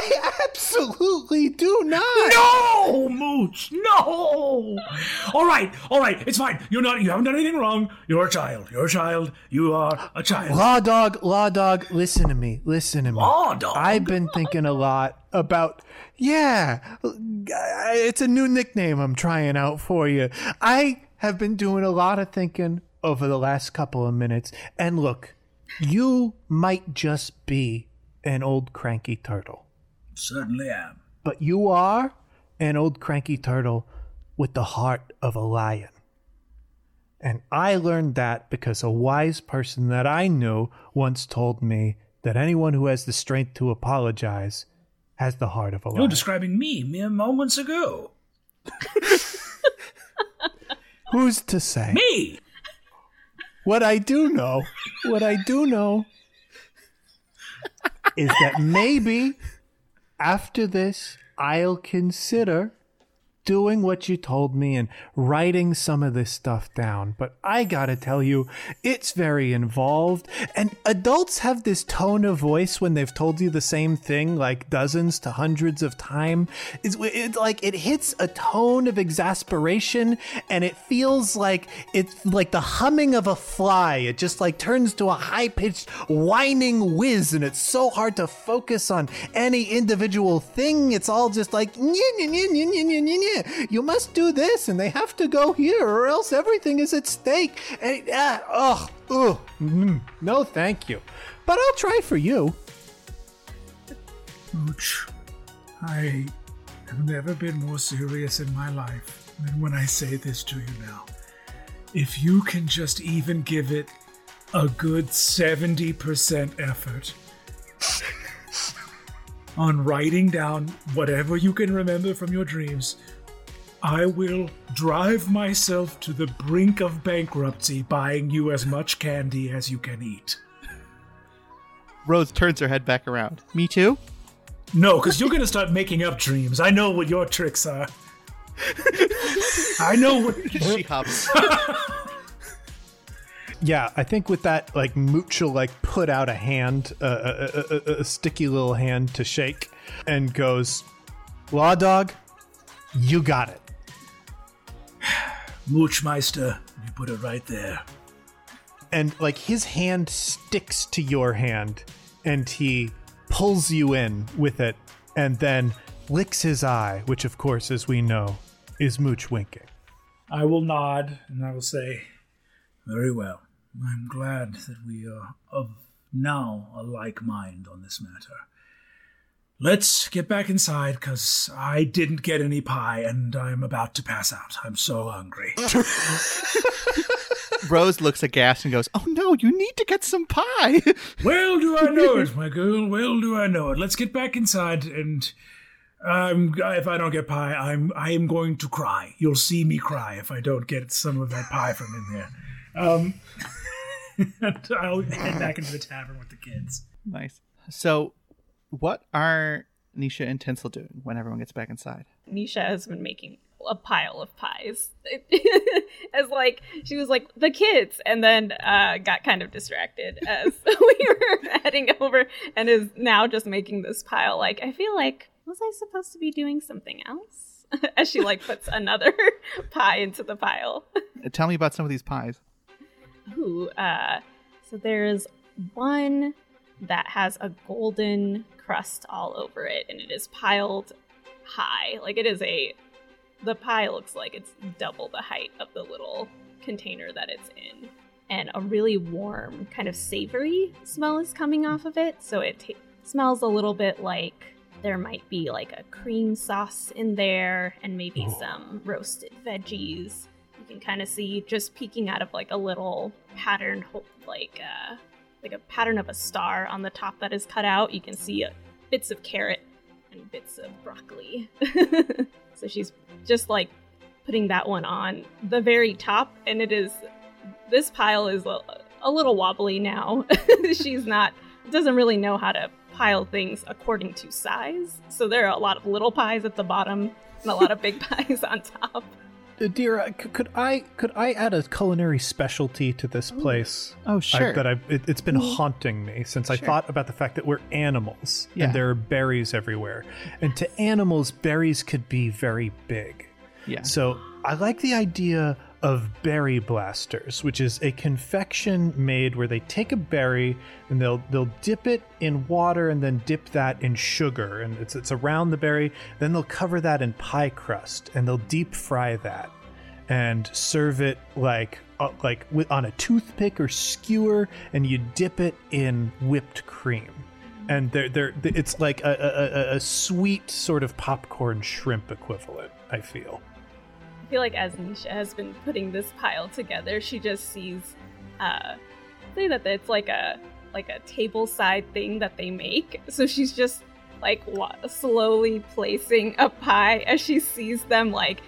I absolutely do not. No, Mooch, no. All right, all right, it's fine. You're not. You haven't done anything wrong. You're a child. You're a child. You are a child. Law dog, law dog. Listen to me. Listen to me. Law dog. I've been thinking a lot about. Yeah, it's a new nickname I'm trying out for you. I have been doing a lot of thinking over the last couple of minutes, and look, you might just be an old cranky turtle. Certainly am. But you are an old cranky turtle with the heart of a lion. And I learned that because a wise person that I knew once told me that anyone who has the strength to apologize has the heart of a lion. You're describing me mere moments ago. Who's to say? Me! What I do know, what I do know is that maybe after this, I'll consider doing what you told me and writing some of this stuff down. But I gotta tell you, it's very involved. And adults have this tone of voice when they've told you the same thing like dozens to hundreds of times. It's, it's like it hits a tone of exasperation and it feels like it's like the humming of a fly. It just like turns to a high pitched whining whiz and it's so hard to focus on any individual thing. It's all just like, nya, nya, nya, nya you must do this, and they have to go here, or else everything is at stake. And uh, oh, oh, mm, no, thank you. But I'll try for you. Mooch, I have never been more serious in my life than when I say this to you now. If you can just even give it a good 70% effort on writing down whatever you can remember from your dreams, I will drive myself to the brink of bankruptcy buying you as much candy as you can eat. Rose turns her head back around. Me too? No, because you're gonna start making up dreams. I know what your tricks are. I know what. she hops. Yeah, I think with that, like Mooch will like put out a hand, uh, a, a, a, a sticky little hand to shake, and goes, "Law dog, you got it." Moochmeister, you put it right there. And like his hand sticks to your hand, and he pulls you in with it, and then licks his eye, which of course, as we know, is Mooch winking. I will nod and I will say, Very well. I'm glad that we are of now a like mind on this matter. Let's get back inside because I didn't get any pie and I'm about to pass out. I'm so hungry. Rose looks aghast and goes, "Oh no, you need to get some pie." well, do I know it, my girl? Well, do I know it? Let's get back inside and. Um, if I don't get pie, I'm I am going to cry. You'll see me cry if I don't get some of that pie from in there. Um, and I'll head back into the tavern with the kids. nice. So, what are Nisha and Tinsel doing when everyone gets back inside? Nisha has been making a pile of pies. as like she was like the kids, and then uh, got kind of distracted as we were heading over, and is now just making this pile. Like I feel like was I supposed to be doing something else? as she like puts another pie into the pile. Tell me about some of these pies. Ooh, uh, so there's one that has a golden crust all over it, and it is piled high. Like it is a, the pie looks like it's double the height of the little container that it's in, and a really warm, kind of savory smell is coming off of it. So it ta smells a little bit like there might be like a cream sauce in there, and maybe Oh. some roasted veggies you can kind of see just peeking out of like a little pattern ho- like uh like a pattern of a star on the top that is cut out. You can see uh, bits of carrot and bits of broccoli. So she's just like putting that one on the very top and it is this pile is a, a little wobbly now. She's not doesn't really know how to pile things according to size. So there are a lot of little pies at the bottom and a lot of big pies on top Adira, uh, c- could I could I add a culinary specialty to this place? Oh, I- sure. that I've it, it's been haunting me since I thought about the fact that we're animals Yeah. and there are berries everywhere, and to animals, berries could be very big. yeah. So I like the idea of berry blasters, which is a confection made where they take a berry and they'll they'll dip it in water and then dip that in sugar and it's it's around the berry. Then they'll cover that in pie crust and they'll deep fry that and serve it like uh, like with, on a toothpick or skewer and you dip it in whipped cream. And they're, they're, it's like a, a, a- a sweet sort of popcorn shrimp equivalent, I feel. Feel like as Nisha has been putting this pile together, she just sees uh say that it's like a like a table side thing that they make. So she's just like wa- slowly placing a pie as she sees them like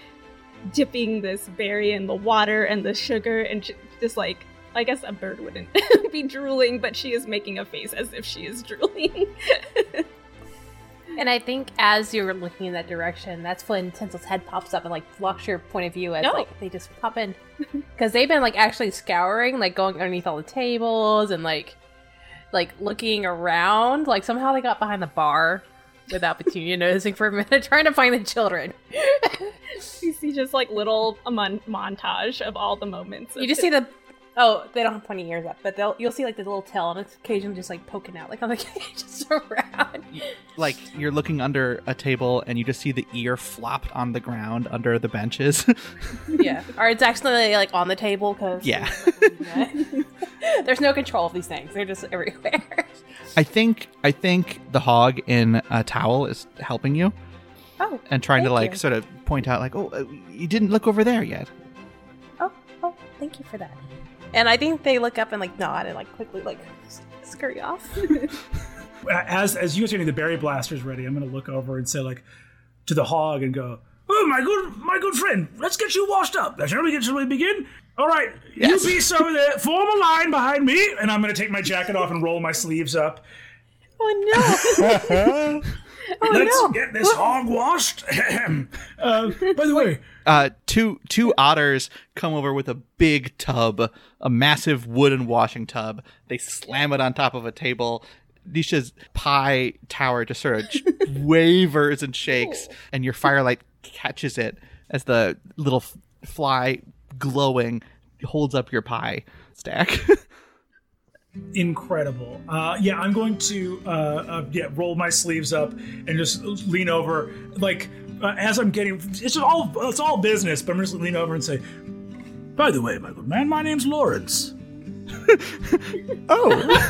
dipping this berry in the water and the sugar and just like I guess a bird wouldn't be drooling, but she is making a face as if she is drooling. And I think as you're looking in that direction, that's when Tinsel's head pops up and like blocks your point of view as No. like they just pop in because they've been like actually scouring, like going underneath all the tables and like like looking around. Like somehow they got behind the bar without Petunia noticing for a minute, trying to find the children. you see just like little mon- montage of all the moments. You just see the oh they don't have pointy ears up, but they'll you'll see like the little tail and it's occasionally just like poking out like on the just around. like you're looking under a table and you just see the ear flopped on the ground under the benches. yeah, or it's actually like on the table because Yeah. There's no control of these things; they're just everywhere. I think I think the hog in a towel is helping you Oh, and trying to like you. sort of point out like, "Oh, uh, you didn't look over there yet." oh, oh! Thank you for that. And I think they look up and like nod and like quickly like scurry off. As as you guys are getting the berry blasters ready, I'm gonna look over and say like to the hog and go, "Oh my good my good friend, let's get you washed up. Shall we get shall we begin? All right, Yes. you beasts over there, form a line behind me, and I'm gonna take my jacket off and roll my sleeves up. oh no! Let's no. get this hog washed. uh, by the way, uh, two two otters come over with a big tub, a massive wooden washing tub. They slam it on top of a table. Nisha's pie tower just sort of wavers and shakes, and your firelight catches it as the little f- fly glowing holds up your pie stack. incredible. Uh, yeah, I'm going to uh, uh, yeah roll my sleeves up and just lean over, like uh, as I'm getting. It's just all it's all business, but I'm just gonna lean over and say, "By the way, my good man, my name's Lawrence. oh,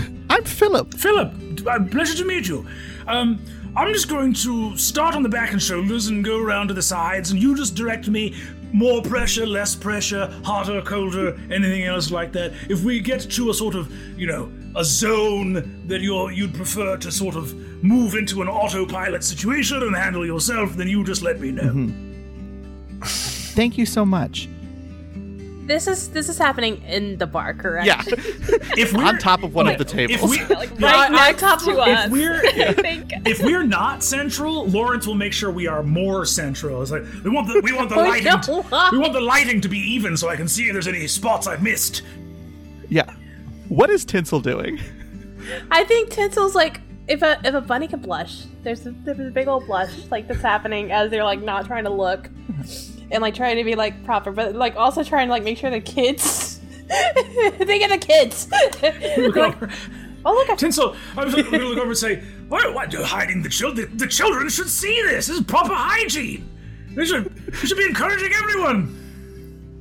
I'm Philip. Philip, uh, pleasure to meet you. Um, I'm just going to start on the back and shoulders and go around to the sides, and you just direct me." More pressure, less pressure, hotter, colder, anything else like that. If we get to a sort of, you know, a zone that you're you'd prefer to sort of move into an autopilot situation and handle yourself, then you just let me know. Thank you so much. This is this is happening in the bar, correct? Yeah, If we're on top of one of the if tables. we Like Yeah, right on next top to of- us. if we're I think. if we're not central, Lawrence will make sure we are more central. It's like we want the we want the Oh, lighting no. to, we want the lighting to be even so I can see if there's any spots I've missed. yeah. What is Tinsel doing? I think Tinsel's like if a if a bunny can blush, there's a, there's a big old blush like that's happening as they're like not trying to look and like trying to be like proper, but like also trying to like make sure the kids they get the kids. Like, oh look, I Tinsel, I was going to look over and say, "Why, why are you hiding the children? The children should see this. This is proper hygiene. They should, they should be encouraging everyone.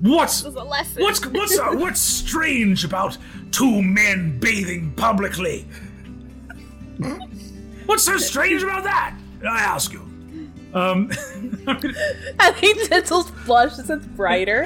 What's what's what's uh, what's strange about two men bathing publicly? What's so strange about that? I ask you. Um, I think Tinsel's blush gets brighter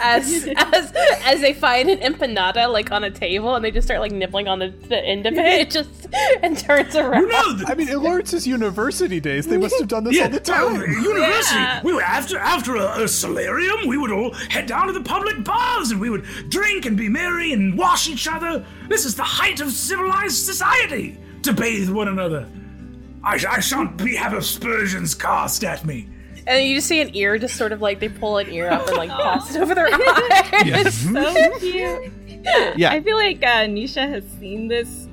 as as as they find an empanada like on a table and they just start like nibbling on the, the end of it. It just and turns around. you know, I mean, in Lawrence's university days, they must have done this Yeah, all the time. university. Yeah. We were after after a, a solarium. We would all head down to the public baths and we would drink and be merry and wash each other. This is the height of civilized society to bathe one another. I, I shan't be have aspersions cast at me. And you just see an ear just sort of like they pull an ear up and like pass it over their eye. Yes, so cute. Yeah. I feel like uh, Nisha has seen this,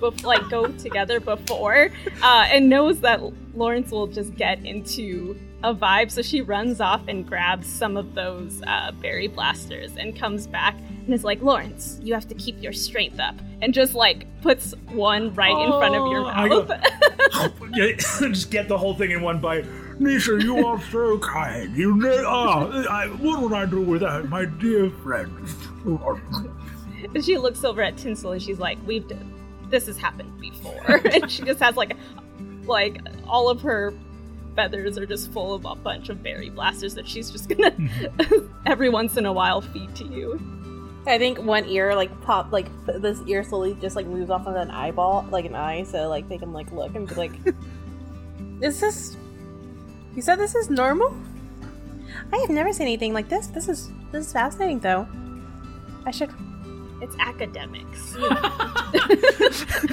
bef- like go together before, uh, and knows that Lawrence will just get into a vibe. So she runs off and grabs some of those uh, berry blasters and comes back and is like, "Lawrence, you have to keep your strength up," and just like puts one right in front of your Oh, go- mouth. Yeah, Just get the whole thing in one bite. Nisha, you are so kind. You know, oh, I, what would I do without my dear friend? And she looks over at Tinsel and she's like, "We've this has happened before." and she just has like, like all of her feathers are just full of a bunch of berry blasters that she's just gonna every once in a while feed to you. I think one ear like pop like this ear slowly just like moves off of an eyeball like an eye so like they can like look and be like Is this You said this is normal? I have never seen anything like this. This is this is fascinating though. I should It's academics.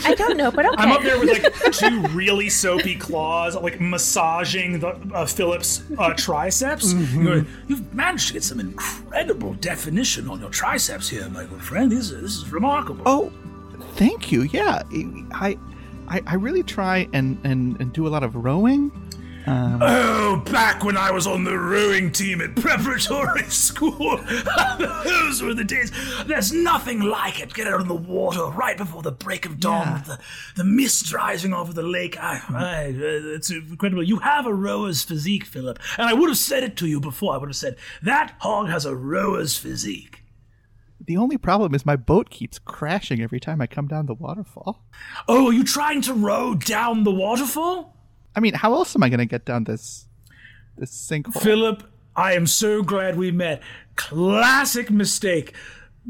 I don't know, but okay. I'm up there with like two really soapy claws, like massaging the uh, Philip's uh, triceps. Mm-hmm. You're- You've managed to get some incredible definition on your triceps here, my good friend. This is, this is remarkable. Oh, thank you. Yeah, I, I, I really try and, and, and do a lot of rowing. Um, Oh, back when I was on the rowing team at preparatory school. Those were the days. There's nothing like it. Get out on the water right before the break of dawn Yeah. with the, the mist rising over the lake. I, I, uh, it's incredible. You have a rower's physique, Philip. And I would have said it to you before. I would have said, that hog has a rower's physique. the only problem is my boat keeps crashing every time I come down the waterfall. Oh, are you trying to row down the waterfall? I mean, how else am I going to get down this this sinkhole? Philip, I am so glad we met. Classic mistake.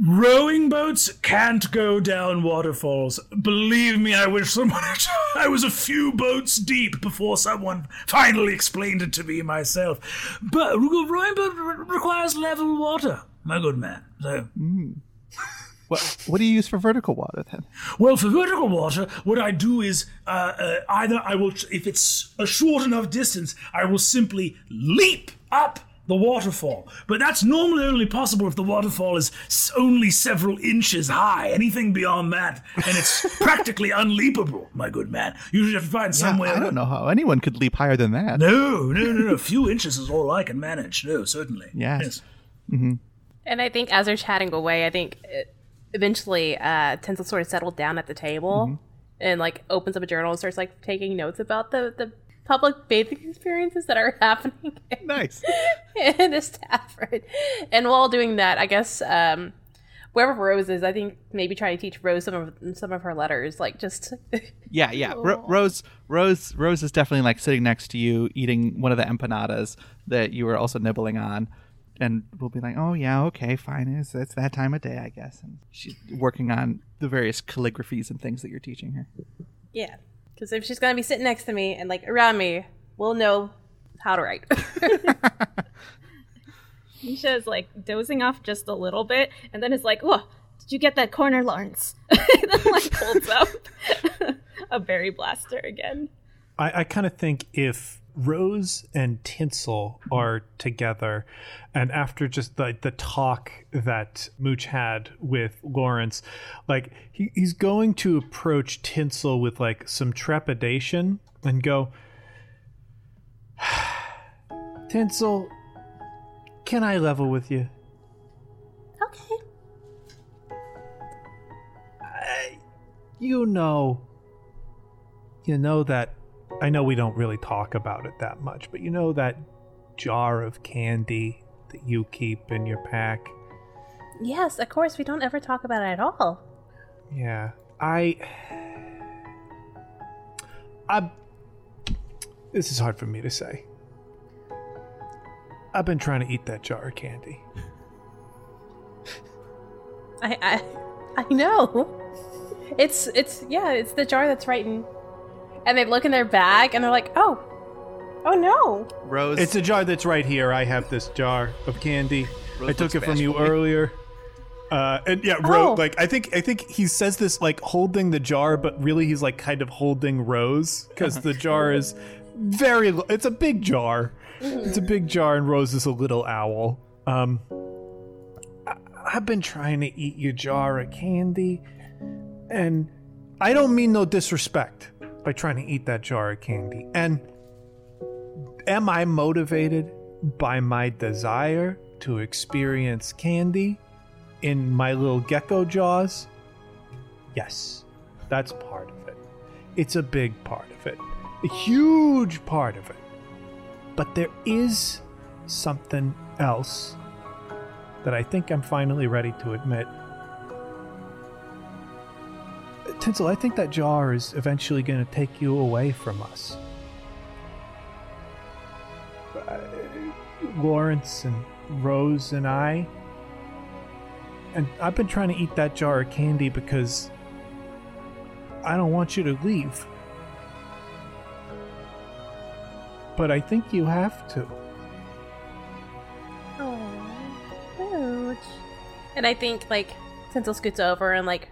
Rowing boats can't go down waterfalls. Believe me, I wish someone. I was a few boats deep before someone finally explained it to me myself. But rowing boat requires level water, my good man. So mm. What what do you use for vertical water then? Well, for vertical water, what I do is uh, uh, either I will, if it's a short enough distance, I will simply leap up the waterfall. But that's normally only possible if the waterfall is only several inches high. Anything beyond that, and it's practically unleapable, my good man. You should have to find some way. I don't know how anyone could leap higher than that. No, no, no, no. A few inches is all I can manage. No, certainly. Yes. yes. And I think as they're chatting away, I think uh eventually uh, Tinsel sort of settled down at the table and like opens up a journal and starts like taking notes about the the public bathing experiences that are happening Nice. in this tavern. And while doing that, I guess um, wherever Rose is, I think maybe try to teach Rose some of some of her letters, like just Yeah, yeah. Ro- Rose, Rose, Rose is definitely like sitting next to you, eating one of the empanadas that you were also nibbling on, and we'll be like, "Oh yeah, okay, fine. It's it's that time of day, I guess." And she's working on the various calligraphies and things that you're teaching her. yeah. Because if she's gonna be sitting next to me and like around me, we'll know how to write. Nisha is like dozing off just a little bit, and then is like, "Whoa, did you get that corner, Lawrence?" and then like holds up a berry blaster again. I, I kind of think if Rose and Tinsel are together, and after just the the talk that Mooch had with Lawrence, like he, he's going to approach Tinsel with like some trepidation and go, Tinsel, can I level with you? okay. you know you know that i know we don't really talk about it that much but you know that jar of candy that you keep in your pack Yes, of course. We don't ever talk about it at all. yeah i i this is hard for me to say i've been trying to eat that jar of candy I I, I know. It's it's yeah, it's the jar that's right in. And they look in their bag and they're like, oh, oh no. Rose, it's a jar that's right here i have this jar of candy i took it from you bashful. earlier uh, and yeah, Ro- Oh. like I think I think he says this like holding the jar, but really he's like kind of holding Rose because the jar is very. It's a big jar. It's a big jar, and Rose is a little owl. Um, I- I've been trying to eat your jar of candy, and I don't mean no disrespect by trying to eat that jar of candy. And am I motivated by my desire to experience candy in my little gecko jaws? Yes, that's part of it. It's a big part of it, a huge part of it. But there is something else that I think I'm finally ready to admit. Tinsel, I think that jar is eventually going to take you away from us. Uh, Lawrence and Rose and I. And I've been trying to eat that jar of candy because I don't want you to leave. But I think you have to. Oh, And I think like Tinsel scoots over and like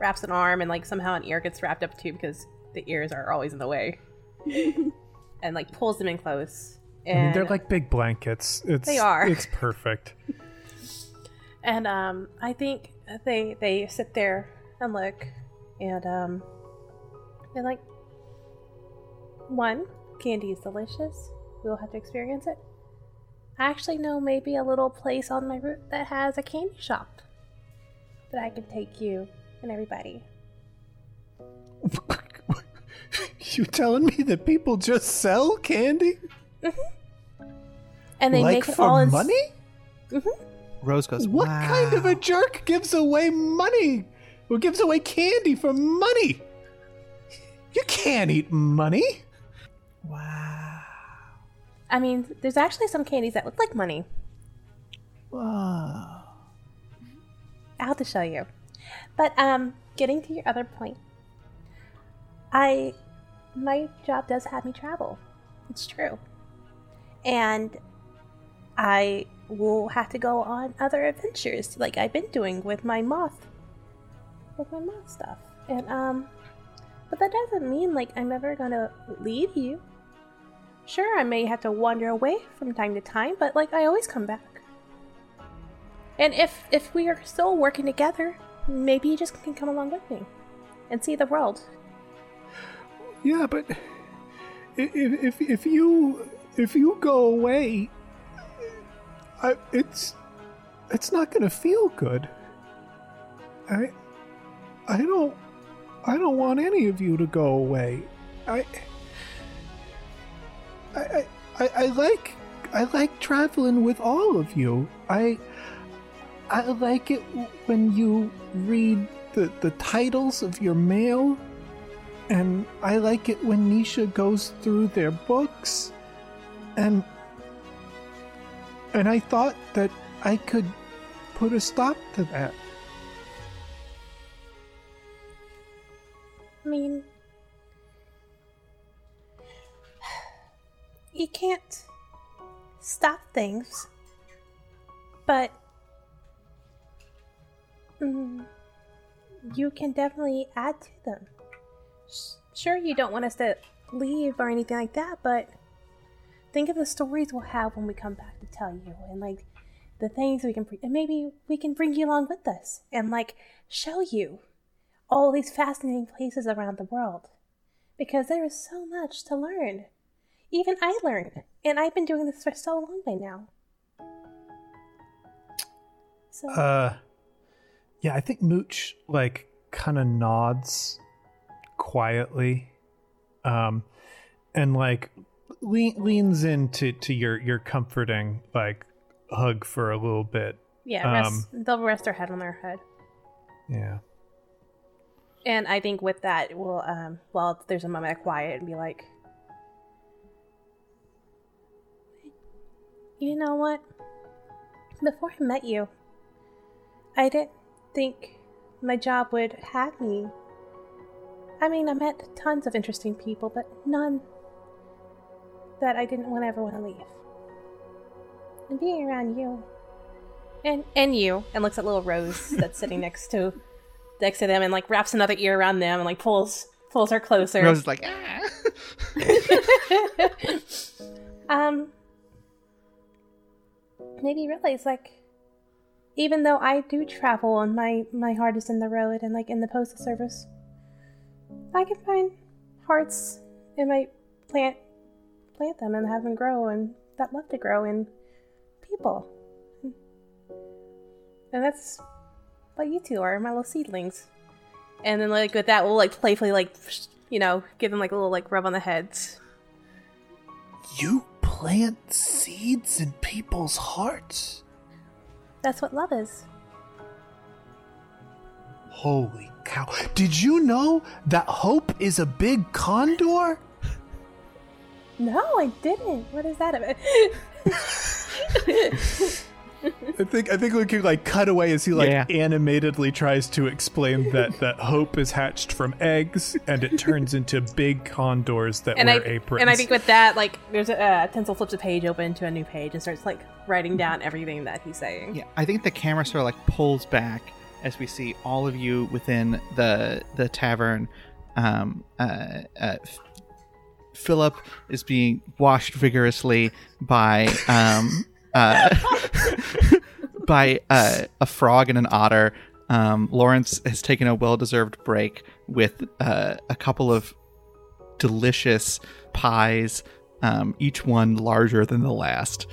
wraps an arm and like somehow an ear gets wrapped up too because the ears are always in the way. and like pulls them in close. I mean, And they're like big blankets. It's, They are. It's perfect. And um, I think they they sit there and look, and um, they're like, one, candy is delicious. We'll have to experience it. I actually know maybe a little place on my route that has a candy shop that I can take you and everybody. you telling me that people just sell candy? Mm-hmm. And they like make it for all in s- money? Mm-hmm. Rose goes, What wow. kind of a jerk gives away money? Who gives away candy for money? You can't eat money. Wow. I mean, there's actually some candies that look like money. Wow. I'll have to show you. But um, getting to your other point, I my job does have me travel. It's true, and I will have to go on other adventures like I've been doing with my moth with my moth stuff. And um but that doesn't mean like I'm ever gonna leave you. Sure, I may have to wander away from time to time, but like I always come back. And if if we are still working together, maybe you just can come along with me and see the world. Yeah, but if if if you if you go away, I, it's it's not gonna feel good. I I don't I don't want any of you to go away. I I, I, I like I like traveling with all of you. I I like it when you read the, the titles of your mail and I like it when Nisha goes through their books, and and I thought that I could put a stop to that. I mean, you can't stop things, but mm, you can definitely add to them. Sure, you don't want us to leave or anything like that, but think of the stories we'll have when we come back to tell you, and like the things we can, and maybe we can bring you along with us and like show you all these fascinating places around the world because there is so much to learn. Even I learned, and I've been doing this for so long by now. So, Uh, yeah, I think Mooch like kind of nods quietly, um, and like le- leans into to your your comforting like hug for a little bit. yeah, rest, um, they'll rest their head on their head, Yeah. and I think with that, we'll um, well, there's a moment of quiet and be like, you know what? Before I met you, I didn't think my job would have me. I mean, I met tons of interesting people, but none that I didn't want ever want to leave. And being around you, and and you, and looks at little Rose that's sitting next to next to them, and like wraps another ear around them, and like pulls pulls her closer. Rose is like, ah. um maybe realize like even though I do travel and my my heart is in the road and like in the postal service, I can find hearts and my plant plant them and have them grow and that love to grow in people. And that's what you two are, my little seedlings. And then like with that we'll like playfully like you know, give them like a little like rub on the heads. You plant seeds in people's hearts. That's what love is. Holy cow! Did you know that hope is a big condor? No, I didn't. What is that about? I think I think we could like cut away as he like Yeah. animatedly tries to explain that that hope is hatched from eggs and it turns into big condors that and I wear aprons. and I think with that, like, there's a uh, Tinsel flips a page open to a new page and starts like writing down everything that he's saying. Yeah, I think the camera sort of like pulls back as we see all of you within the the tavern. Um, uh, uh, Philip is being washed vigorously by um, uh, by uh, a frog and an otter. Um, Lawrence has taken a well-deserved break with uh, a couple of delicious pies, um, each one larger than the last.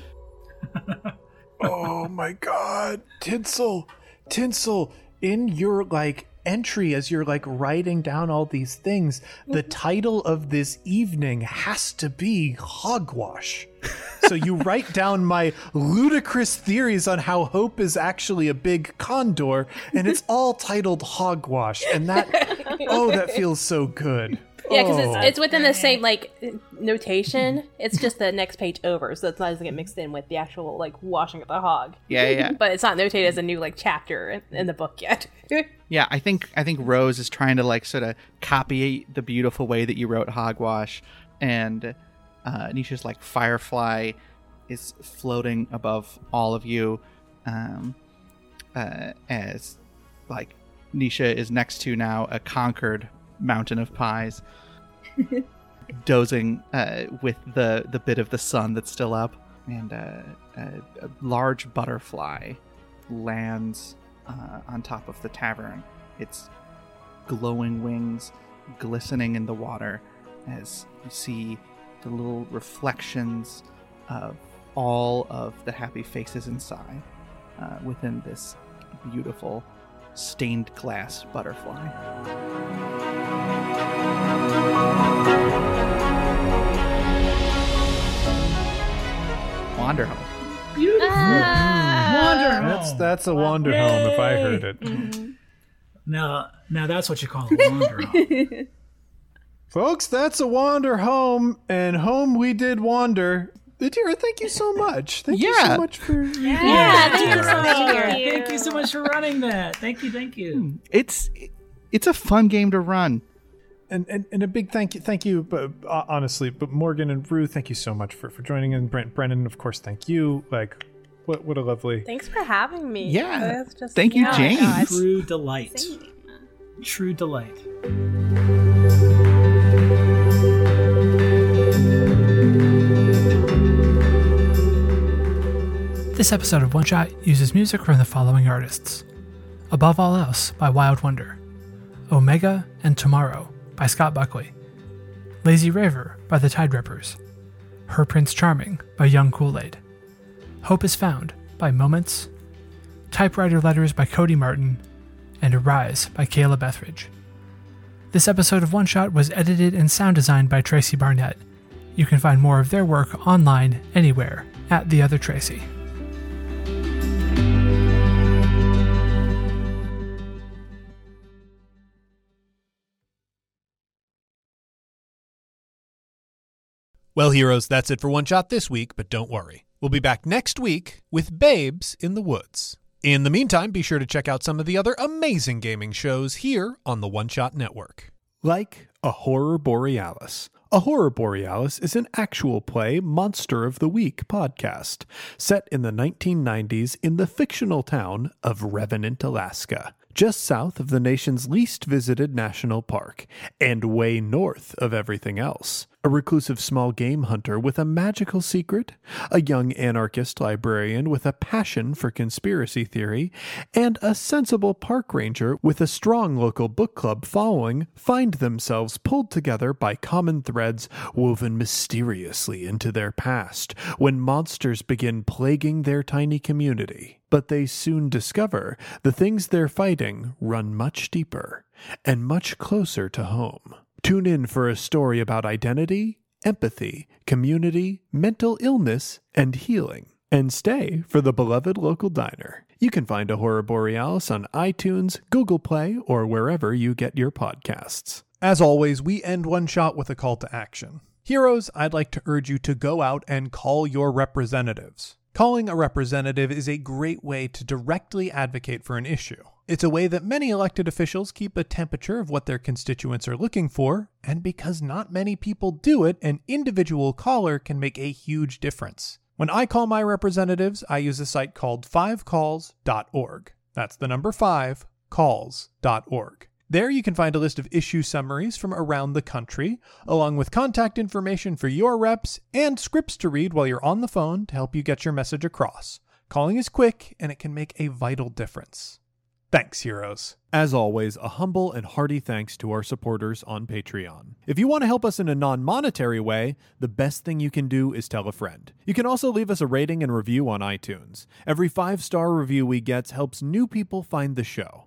oh my god, Tinsel, Tinsel, in your like entry as you're like writing down all these things, the mm-hmm. title of this evening has to be hogwash. so you write down my ludicrous theories on how hope is actually a big condor, and it's all titled hogwash, and that oh, that feels so good. Yeah, because Oh. it's, it's within the same like notation. It's just the next page over, so it doesn't get mixed in with the actual like washing of the hog. Yeah, yeah, yeah. But it's not notated as a new like chapter in, in the book yet. Yeah, I think I think Rose is trying to like sort of copy the beautiful way that you wrote Hogwash, and uh, Nisha's like Firefly is floating above all of you, um, uh, as like Nisha is next to now a conquered mountain of pies, dozing uh, with the the bit of the sun that's still up, and uh, a, a large butterfly lands uh, on top of the tavern. Its glowing wings glistening in the water as you see the little reflections of all of the happy faces inside uh, within this beautiful stained glass butterfly. Wander home. Beautiful. Ah. Wander That's home. that's that's a wander home if I heard it. Mm-hmm. Now, now that's what you call a wander home. Folks, that's a wander home, and home we did wander. Adira, thank you so much. Thank you so much for Yeah, thank you Thank for being you. Thank you so much for running that. Thank you, thank you. It's it's a fun game to run. and, and, and a big thank you, thank you, but uh, honestly, but Morgan and Ruth, thank you so much for, for joining, and Brent, Brennan, of course, thank you. Like, what what a lovely. Thanks for having me. Yeah. Just- Thank you, my James. True delight. True delight. This episode of One Shot uses music from the following artists Above All Else by Wild Wonder, Omega and Tomorrow by Scott Buckley, Lazy Raver by the Tide Rippers, Her Prince Charming by Young Kool Aid, Hope is Found by Moments, Typewriter Letters by Cody Martin, and Arise by Caleb Bethridge. This episode of One Shot was edited and sound designed by Tracy Barnett. You can find more of their work online anywhere at The Other Tracy. Well, heroes, that's it for One Shot this week, but don't worry. We'll be back next week with Babes in the Woods. In the meantime, be sure to check out some of the other amazing gaming shows here on the One Shot Network. Like A Horror Borealis. A Horror Borealis is an actual play Monster of the Week podcast set in the 1990s in the fictional town of Revenant, Alaska, just south of the nation's least visited national park and way north of everything else. A reclusive small game hunter with a magical secret, a young anarchist librarian with a passion for conspiracy theory, and a sensible park ranger with a strong local book club following find themselves pulled together by common threads woven mysteriously into their past when monsters begin plaguing their tiny community. But they soon discover the things they're fighting run much deeper and much closer to home. Tune in for a story about identity, empathy, community, mental illness, and healing. And stay for the beloved local diner. You can find a Horror Borealis on iTunes, Google Play, or wherever you get your podcasts. As always, we end one shot with a call to action. Heroes, I'd like to urge you to go out and call your representatives. Calling a representative is a great way to directly advocate for an issue. It's a way that many elected officials keep a temperature of what their constituents are looking for, and because not many people do it, an individual caller can make a huge difference. When I call my representatives, I use a site called 5calls.org. That's the number 5 calls.org. There you can find a list of issue summaries from around the country, along with contact information for your reps and scripts to read while you're on the phone to help you get your message across. Calling is quick and it can make a vital difference. Thanks, heroes. As always, a humble and hearty thanks to our supporters on Patreon. If you want to help us in a non monetary way, the best thing you can do is tell a friend. You can also leave us a rating and review on iTunes. Every five star review we get helps new people find the show.